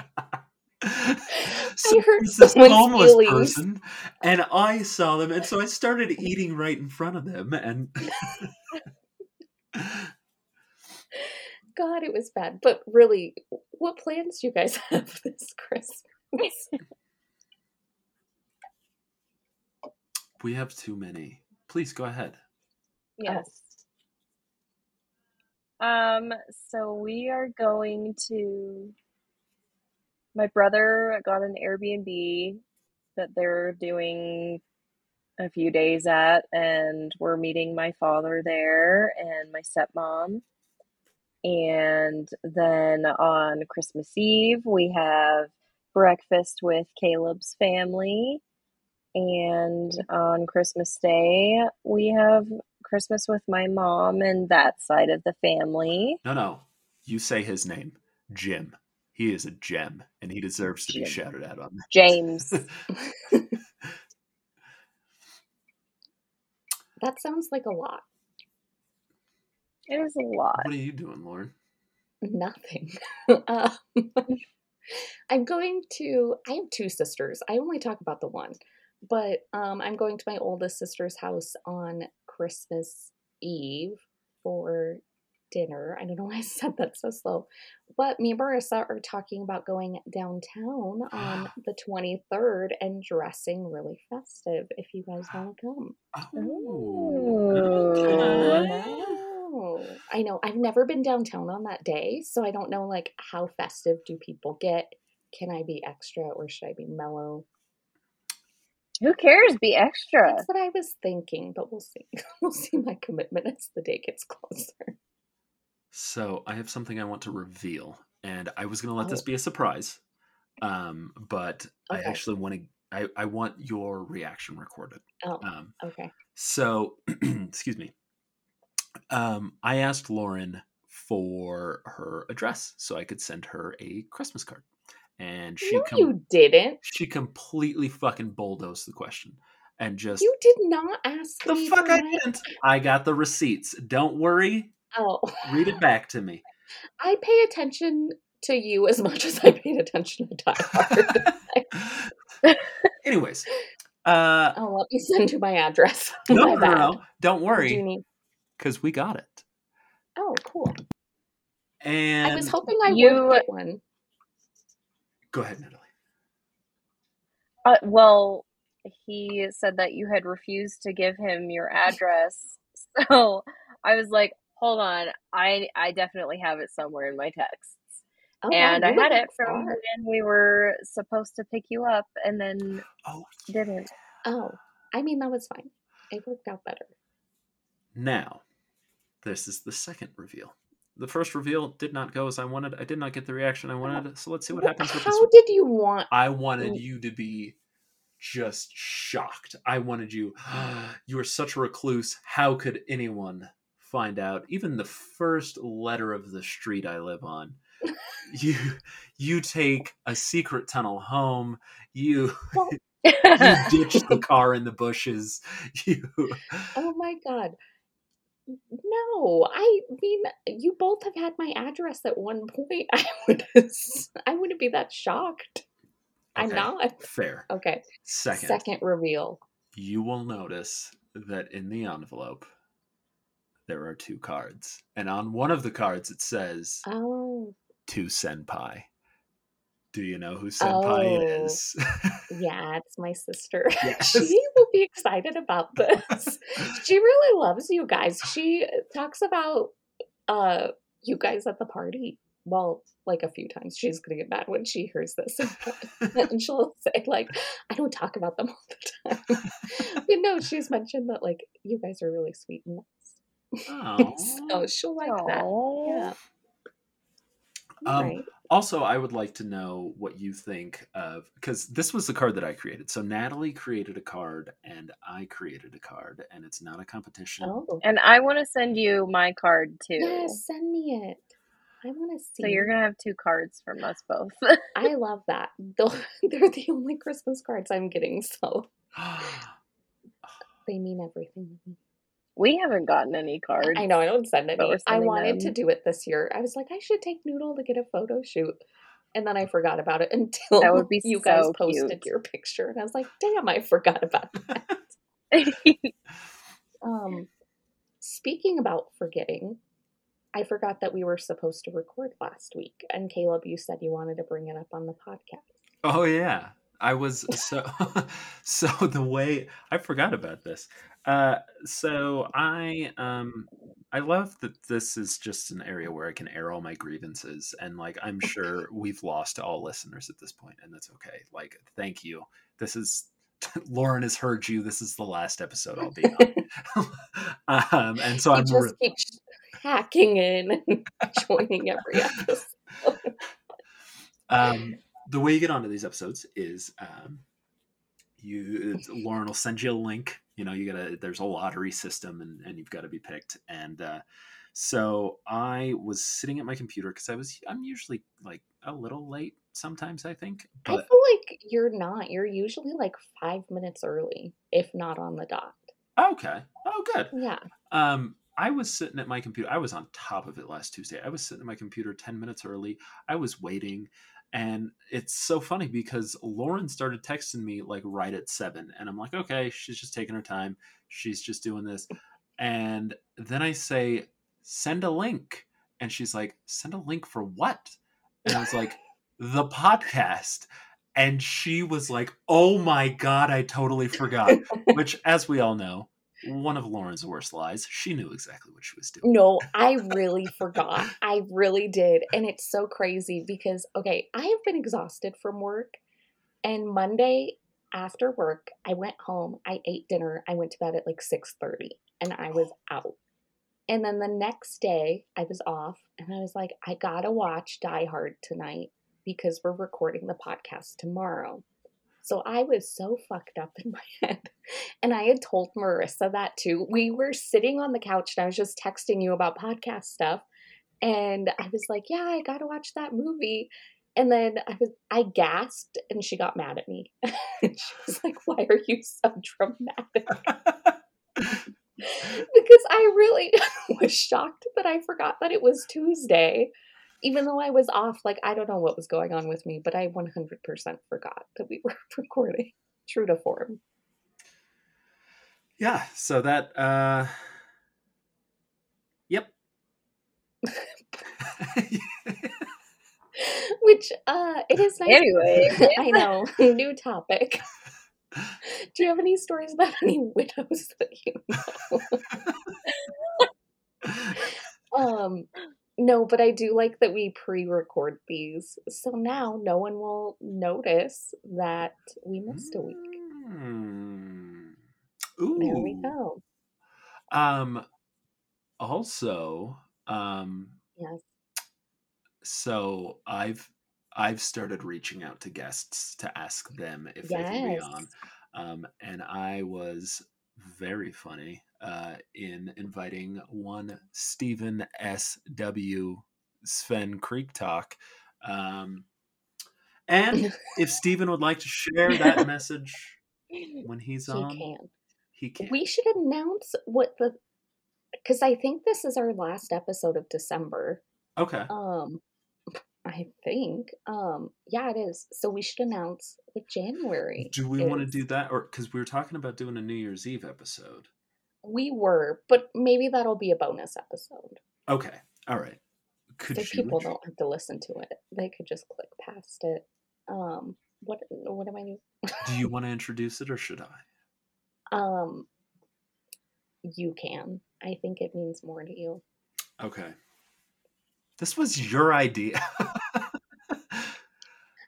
[SPEAKER 2] so
[SPEAKER 1] hurt
[SPEAKER 2] there's this homeless
[SPEAKER 1] feelings.
[SPEAKER 2] person, and I saw them, and so I started eating right in front of them, and
[SPEAKER 1] God, it was bad. But really, what plans do you guys have this Christmas?
[SPEAKER 2] we have too many. Please go ahead.
[SPEAKER 3] Yes. Um, so we are going to my brother got an Airbnb that they're doing a few days at, and we're meeting my father there and my stepmom. And then on Christmas Eve, we have breakfast with Caleb's family. And on Christmas Day, we have Christmas with my mom and that side of the family.
[SPEAKER 2] No, no, you say his name, Jim. He is a gem, and he deserves to be shouted out on that.
[SPEAKER 3] James.
[SPEAKER 2] that.
[SPEAKER 1] That sounds like a lot.
[SPEAKER 3] It is a lot.
[SPEAKER 2] what are you doing, Lauren?
[SPEAKER 1] Nothing. um, I'm going to. I have two sisters. I only talk about the one, but um, I'm going to my oldest sister's house on Christmas Eve for dinner. I don't know why I said that so slow, but me and Marissa are talking about going downtown on the 23rd and dressing really festive. If you guys want to come.
[SPEAKER 2] Oh,
[SPEAKER 3] Ooh.
[SPEAKER 1] Oh, I know. I've never been downtown on that day, so I don't know like how festive do people get. Can I be extra or should I be mellow?
[SPEAKER 3] Who cares? Be extra.
[SPEAKER 1] That's what I was thinking, but we'll see. We'll see my commitment as the day gets closer.
[SPEAKER 2] So I have something I want to reveal, and I was going to let this
[SPEAKER 1] Oh.
[SPEAKER 2] be a surprise, um, but I actually want to. I, I want your reaction recorded.
[SPEAKER 1] Oh,
[SPEAKER 2] Um,
[SPEAKER 1] okay.
[SPEAKER 2] so, excuse me. Um, I asked Lauren for her address so I could send her a Christmas card, and she
[SPEAKER 1] No,
[SPEAKER 2] com-
[SPEAKER 1] you didn't.
[SPEAKER 2] she completely fucking bulldozed the question and just
[SPEAKER 1] You did not ask
[SPEAKER 2] the fuck I didn't. I got the receipts. Don't worry.
[SPEAKER 1] Oh,
[SPEAKER 2] Read it back to me.
[SPEAKER 1] I pay attention to you as much as I paid attention to Die Hard.
[SPEAKER 2] Anyways, uh,
[SPEAKER 1] oh, let me send you my address.
[SPEAKER 2] no,
[SPEAKER 1] my
[SPEAKER 2] no, no, don't
[SPEAKER 1] Do you
[SPEAKER 2] worry,
[SPEAKER 1] need-
[SPEAKER 2] because we got it.
[SPEAKER 1] Oh, cool.
[SPEAKER 2] And
[SPEAKER 1] I was hoping I
[SPEAKER 3] you-
[SPEAKER 1] would get one.
[SPEAKER 2] go ahead, Natalie.
[SPEAKER 3] Uh, well, he said that you had refused to give him your address. So I was like, hold on. I I definitely have it somewhere in my texts.
[SPEAKER 1] Oh, wow,
[SPEAKER 3] and I
[SPEAKER 1] you
[SPEAKER 3] had it from when we were supposed to pick you up and then
[SPEAKER 2] Oh,
[SPEAKER 3] didn't.
[SPEAKER 1] Oh, I mean that was fine. It worked out better.
[SPEAKER 2] now this is the second reveal. The first reveal did not go as I wanted. I did not get the reaction I wanted. So let's see what happens with this.
[SPEAKER 1] How did you want?
[SPEAKER 2] I wanted you to be just shocked. I wanted you. You are such a recluse. How could anyone find out? Even the first letter of the street I live on. You you take a secret tunnel home. You you ditch the car in the bushes. You
[SPEAKER 1] oh my god. No, I mean you both have had my address at one point. I would I wouldn't be that shocked. I'm not.
[SPEAKER 2] fair.
[SPEAKER 1] Okay.
[SPEAKER 2] Second,
[SPEAKER 1] Second reveal.
[SPEAKER 2] you will notice that in the envelope there are two cards, and on one of the cards it says
[SPEAKER 1] Oh,
[SPEAKER 2] to Senpai. Do you know who Senpai
[SPEAKER 1] Oh.
[SPEAKER 2] is?
[SPEAKER 1] yeah, it's my sister.
[SPEAKER 2] Yes.
[SPEAKER 1] she be excited about this. she really loves you guys. She talks about uh you guys at the party. Well, like a few times. She's gonna get mad when she hears this. and she'll say, like, I don't talk about them all the time. but no, she's mentioned that like you guys are really sweet and nice. So she'll like that. Yeah.
[SPEAKER 2] Um,
[SPEAKER 1] right.
[SPEAKER 2] Also, I would like to know what you think of because this was the card that I created. So Natalie created a card and I created a card, and it's not a competition.
[SPEAKER 1] Oh.
[SPEAKER 3] And I want to send you my card too.
[SPEAKER 1] Yes, send me it. I want to see.
[SPEAKER 3] So you're gonna have two cards from us both.
[SPEAKER 1] I love that. They're the only Christmas cards I'm getting, so they mean everything to me.
[SPEAKER 3] We haven't gotten any cards.
[SPEAKER 1] I know I don't send any. I
[SPEAKER 3] sending
[SPEAKER 1] wanted to do it this year. I was like, I should take Noodle to get a photo shoot. And then I forgot about it until
[SPEAKER 3] That would be
[SPEAKER 1] you guys posted
[SPEAKER 3] cute.
[SPEAKER 1] your picture. And I was like, damn, I forgot about that. Um, speaking about forgetting, I forgot that we were supposed to record last week. And Caleb, you said you wanted to bring it up on the podcast.
[SPEAKER 2] Oh yeah, I was so so the way I forgot about this. Uh, so I um I love that this is just an area where I can air all my grievances, and like I'm sure we've lost all listeners at this point, and that's okay. Like, thank you. This is Lauren has heard you. This is the last episode I'll be on, um, and so
[SPEAKER 1] you
[SPEAKER 2] I'm
[SPEAKER 1] just
[SPEAKER 2] re-
[SPEAKER 1] keep hacking in and joining every episode.
[SPEAKER 2] um, the way you get onto these episodes is um, you Lauren will send you a link. You know, you gotta there's a lottery system and, and you've got to be picked. And uh, so I was sitting at my computer because I was I'm usually like a little late sometimes I think,
[SPEAKER 1] I feel like you're not. You're usually like five minutes early, if not on the dot.
[SPEAKER 2] okay, oh good.
[SPEAKER 1] Yeah.
[SPEAKER 2] Um, I was sitting at my computer. I was on top of it last Tuesday. I was sitting at my computer 10 minutes early. I was waiting. And it's so funny because Lauren started texting me like right at seven. And I'm like, okay, she's just taking her time. She's just doing this. And then I say, send a link. And she's like, send a link for what? And I was like, the podcast. And she was like, oh my God, I totally forgot. Which, as we all know, one of Lauren's worst lies. She knew exactly what she was doing.
[SPEAKER 1] No, I really forgot. I really did. And it's so crazy because okay, I have been exhausted from work and Monday after work, I went home, I ate dinner, I went to bed at like 6:30 and I was oh. out. And then the next day, I was off and I was like, I got to watch Die Hard tonight because we're recording the podcast tomorrow. So I was so fucked up in my head. And I had told Marissa that too. We were sitting on the couch and I was just texting you about podcast stuff. And I was like, Yeah, I gotta watch that movie. And then I was I gasped and she got mad at me. she was like, Why are you so dramatic? because I really was shocked that I forgot that it was Tuesday even though I was off, like I don't know what was going on with me, but I 100% forgot that we were recording. True to form.
[SPEAKER 2] Yeah, so that uh Yep.
[SPEAKER 1] Which uh it is nice.
[SPEAKER 3] Anyway,
[SPEAKER 1] I know. New topic. Do you have any stories about any widows that you know? um no, but I do like that we pre-record these, so now no one will notice that we missed a week.
[SPEAKER 2] Mm.
[SPEAKER 1] There we go.
[SPEAKER 2] Um also, um
[SPEAKER 1] Yes.
[SPEAKER 2] so I've I've started reaching out to guests to ask them if they can be on. Um and I was very funny uh in inviting one Stephen S.W. Sven Creek Talk. Um and if Stephen would like to share that message when he's
[SPEAKER 1] he
[SPEAKER 2] on,
[SPEAKER 1] can.
[SPEAKER 2] he can.
[SPEAKER 1] We should announce what the because I think this is our last episode of December.
[SPEAKER 2] Okay.
[SPEAKER 1] Um, I think. Um, yeah, it is. So we should announce what January.
[SPEAKER 2] Do we want to do that, or because we were talking about doing a New Year's Eve episode?
[SPEAKER 1] We were, but maybe that'll be a bonus episode.
[SPEAKER 2] Okay, all right. Could
[SPEAKER 1] So people
[SPEAKER 2] intro-
[SPEAKER 1] don't have to listen to it. They could just click past it. Um, what what am I doing?
[SPEAKER 2] Do you want to introduce it, or should I?
[SPEAKER 1] Um, you can. I think it means more to you.
[SPEAKER 2] Okay. This was your idea.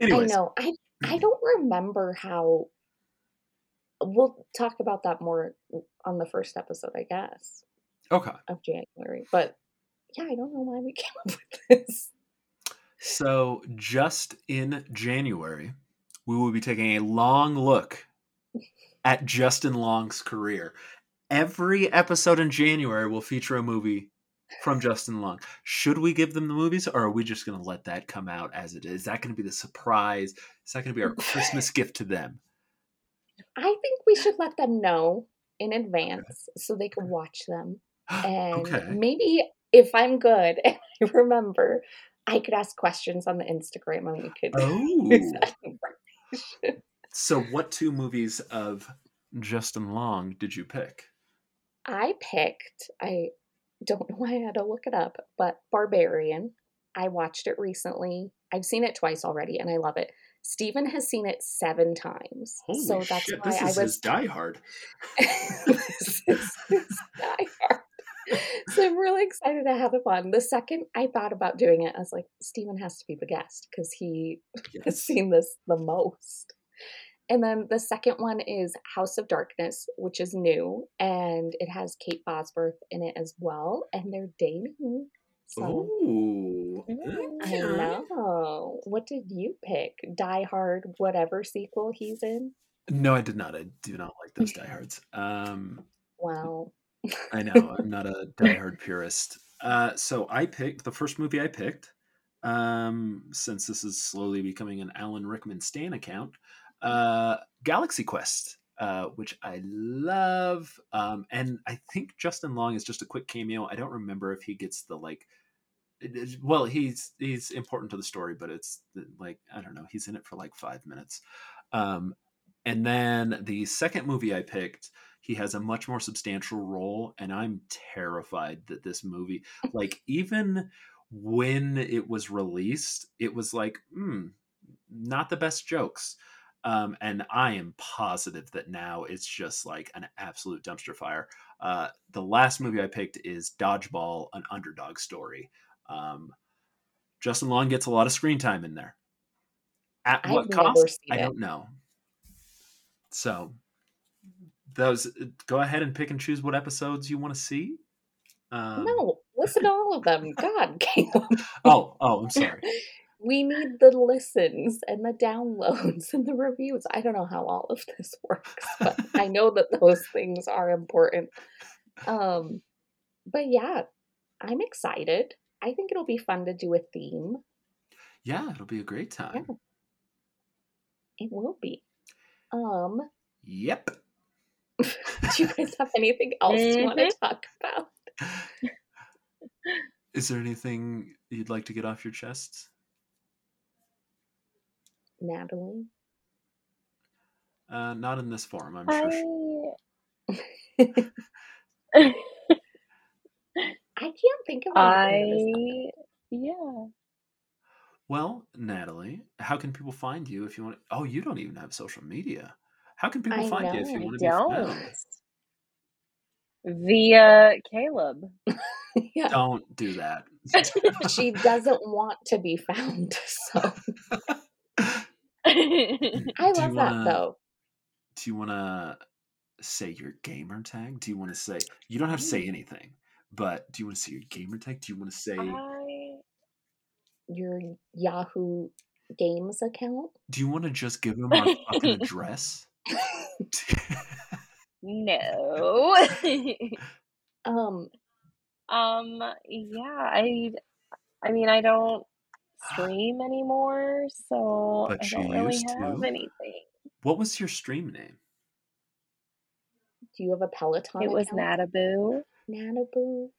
[SPEAKER 1] I know. I I don't remember how. We'll talk about that more on the first episode, I guess,
[SPEAKER 2] okay.
[SPEAKER 1] of January. But yeah, I don't know why we came up with this.
[SPEAKER 2] So just in January, we will be taking a long look at Justin Long's career. Every episode in January will feature a movie from Justin Long. Should we give them the movies, or are we just going to let that come out as it is? Is that going to be the surprise? Is that going to be our Christmas gift to them?
[SPEAKER 1] I think we should let them know in advance so they can watch them. And
[SPEAKER 2] okay.
[SPEAKER 1] maybe if I'm good and I remember, I could ask questions on the Instagram and we could
[SPEAKER 2] Oh. So, what two movies of Justin Long did you pick?
[SPEAKER 1] I picked, I don't know why I had to look it up, but Barbarian. I watched it recently. I've seen it twice already and I love it. Steven has seen it seven times.
[SPEAKER 2] Holy
[SPEAKER 1] so that's
[SPEAKER 2] shit!
[SPEAKER 1] why
[SPEAKER 2] This
[SPEAKER 1] I
[SPEAKER 2] is
[SPEAKER 1] was
[SPEAKER 2] his Die Hard.
[SPEAKER 1] this is his Die So I'm really excited to have him on. The second I thought about doing it, I was like, Stephen has to be the guest because he has seen this the most. And then the second one is House of Darkness, which is new, and it has Kate Bosworth in it as well, and they're dating. So
[SPEAKER 2] Ooh.
[SPEAKER 1] I know. What did you pick? Die Hard, whatever sequel he's in?
[SPEAKER 2] No, I did not. I do not like those Die Hards. Um,
[SPEAKER 1] Wow.
[SPEAKER 2] I know I'm not a Die Hard purist. Uh, so I picked the first movie I picked. Um, since this is slowly becoming an Alan Rickman Stan account, uh, Galaxy Quest, uh, which I love. Um, and I think Justin Long is just a quick cameo. I don't remember if he gets the like is- well, he's he's important to the story, but it's like I don't know. He's in it for like five minutes. Um, and then the second movie I picked, he has a much more substantial role, and I'm terrified that this movie, like even when it was released, it was like, hmm, not the best jokes. Um, and I am positive that now it's just like an absolute dumpster fire. Uh, the last movie I picked is Dodgeball, an underdog story. Um, Justin Long gets a lot of screen time in there. At
[SPEAKER 1] I've
[SPEAKER 2] what cost? I don't know. So, those go ahead and pick and choose what episodes you want to see. Um,
[SPEAKER 1] no, listen to all of them. God, Caleb.
[SPEAKER 2] Oh, oh, I'm sorry.
[SPEAKER 1] We need the listens and the downloads and the reviews. I don't know how all of this works, but I know that those things are important. Um, but yeah, I'm excited. I think it'll be fun to do a theme.
[SPEAKER 2] Yeah, it'll be a great time.
[SPEAKER 1] It will be. Um,
[SPEAKER 2] Yep.
[SPEAKER 1] do you guys have anything else you want to talk about?
[SPEAKER 2] Is there anything you'd like to get off your chest?
[SPEAKER 1] Natalie?
[SPEAKER 2] Uh, not in this form, I'm sure.
[SPEAKER 3] I
[SPEAKER 1] I can't think of anything.
[SPEAKER 3] I yeah.
[SPEAKER 2] Well, Natalie, how can people find you if you want? Oh, you don't even have social media. How can people
[SPEAKER 1] I
[SPEAKER 2] find you if you
[SPEAKER 1] know, I
[SPEAKER 2] want to be
[SPEAKER 3] Don't.
[SPEAKER 2] found?
[SPEAKER 3] Via Caleb.
[SPEAKER 1] yeah,
[SPEAKER 2] Don't do that.
[SPEAKER 1] she doesn't want to be found. So I love that
[SPEAKER 2] wanna-
[SPEAKER 1] though.
[SPEAKER 2] Do you want to say your gamer tag? Do you want to say you don't have to say anything, but do you want to say your gamer tag? Do you want to say?
[SPEAKER 3] I
[SPEAKER 1] Your Yahoo Games account.
[SPEAKER 2] Do you want to just give them our fucking address?
[SPEAKER 3] no.
[SPEAKER 1] Um,
[SPEAKER 3] um yeah, I I mean I don't Ah. stream anymore, so
[SPEAKER 2] But
[SPEAKER 3] I don't really
[SPEAKER 2] used
[SPEAKER 3] have
[SPEAKER 2] to.
[SPEAKER 3] anything.
[SPEAKER 2] what was your stream name?
[SPEAKER 1] do you have a Peloton?
[SPEAKER 3] It was
[SPEAKER 1] account?
[SPEAKER 3] Nataboo.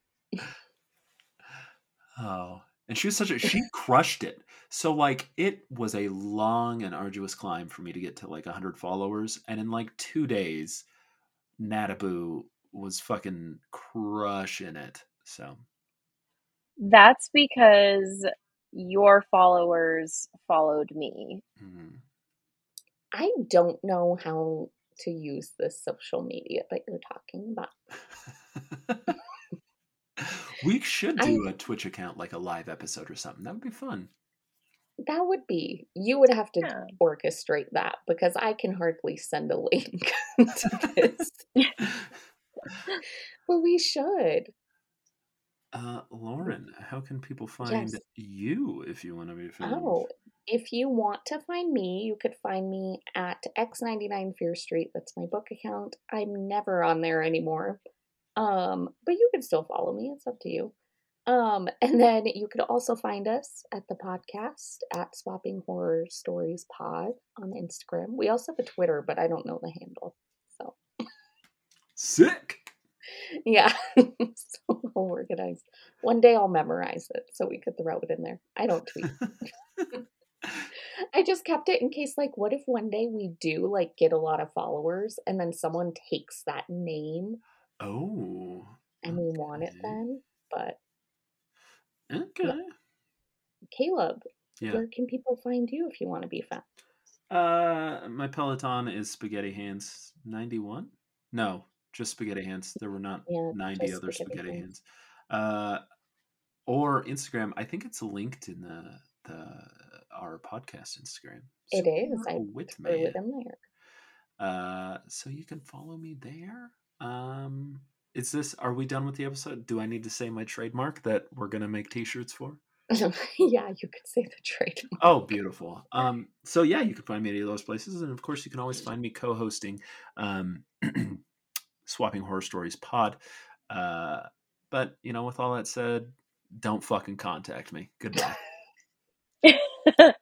[SPEAKER 2] Oh, and she was such a she crushed it. So like it was a long and arduous climb for me to get to like 100 followers and in like 2 days Nataboo was fucking crushing it. So
[SPEAKER 3] That's because your followers followed me.
[SPEAKER 2] mm.
[SPEAKER 1] I don't know how to use this social media that you're talking about.
[SPEAKER 2] we should do a Twitch account like a live episode or something. That would be fun.
[SPEAKER 1] That would be. You would have to
[SPEAKER 3] Yeah.
[SPEAKER 1] orchestrate that because I can hardly send a link to this. but we should.
[SPEAKER 2] Uh, Lauren, how can people find
[SPEAKER 1] Yes.
[SPEAKER 2] you if you want to be found?
[SPEAKER 1] Oh, if you want to find me, you could find me at X99 Fear Street. That's my book account. I'm never on there anymore. Um, but you can still follow me. It's up to you. Um, and then you could also find us at the podcast at Swapping Horror Stories Pod on Instagram. We also have a Twitter, but I don't know the handle. So
[SPEAKER 2] Sick.
[SPEAKER 1] Yeah, so well organized. One day I'll memorize it so we could throw it in there. I don't tweet. I just kept it in case, like, what if one day we do like get a lot of followers and then someone takes that name
[SPEAKER 2] oh.
[SPEAKER 1] and we want it then? But
[SPEAKER 2] Okay.
[SPEAKER 1] Caleb,
[SPEAKER 2] Yeah.
[SPEAKER 1] where can people find you if you want to be found?
[SPEAKER 2] Uh, my Peloton is Spaghetti Hands 91. No, just Spaghetti Hands. There were not
[SPEAKER 1] Yeah,
[SPEAKER 2] 90 other
[SPEAKER 1] Spaghetti
[SPEAKER 2] Spaghetti
[SPEAKER 1] Hands.
[SPEAKER 2] Hands. Uh, or Instagram. I think it's linked in the the our podcast Instagram.
[SPEAKER 1] It is. I
[SPEAKER 2] with me.
[SPEAKER 1] there.
[SPEAKER 2] Uh, so you can follow me there. Um, is this? Are we done with the episode? Do I need to say my trademark that we're gonna make T-shirts for?
[SPEAKER 1] yeah, you could say the trademark.
[SPEAKER 2] Oh, beautiful. Um, so yeah, you can find me at any of those places, and of course, you can always find me co-hosting um, "Swapping Horror Stories" pod. Uh, but you know, with all that said, don't fucking contact me. Goodbye.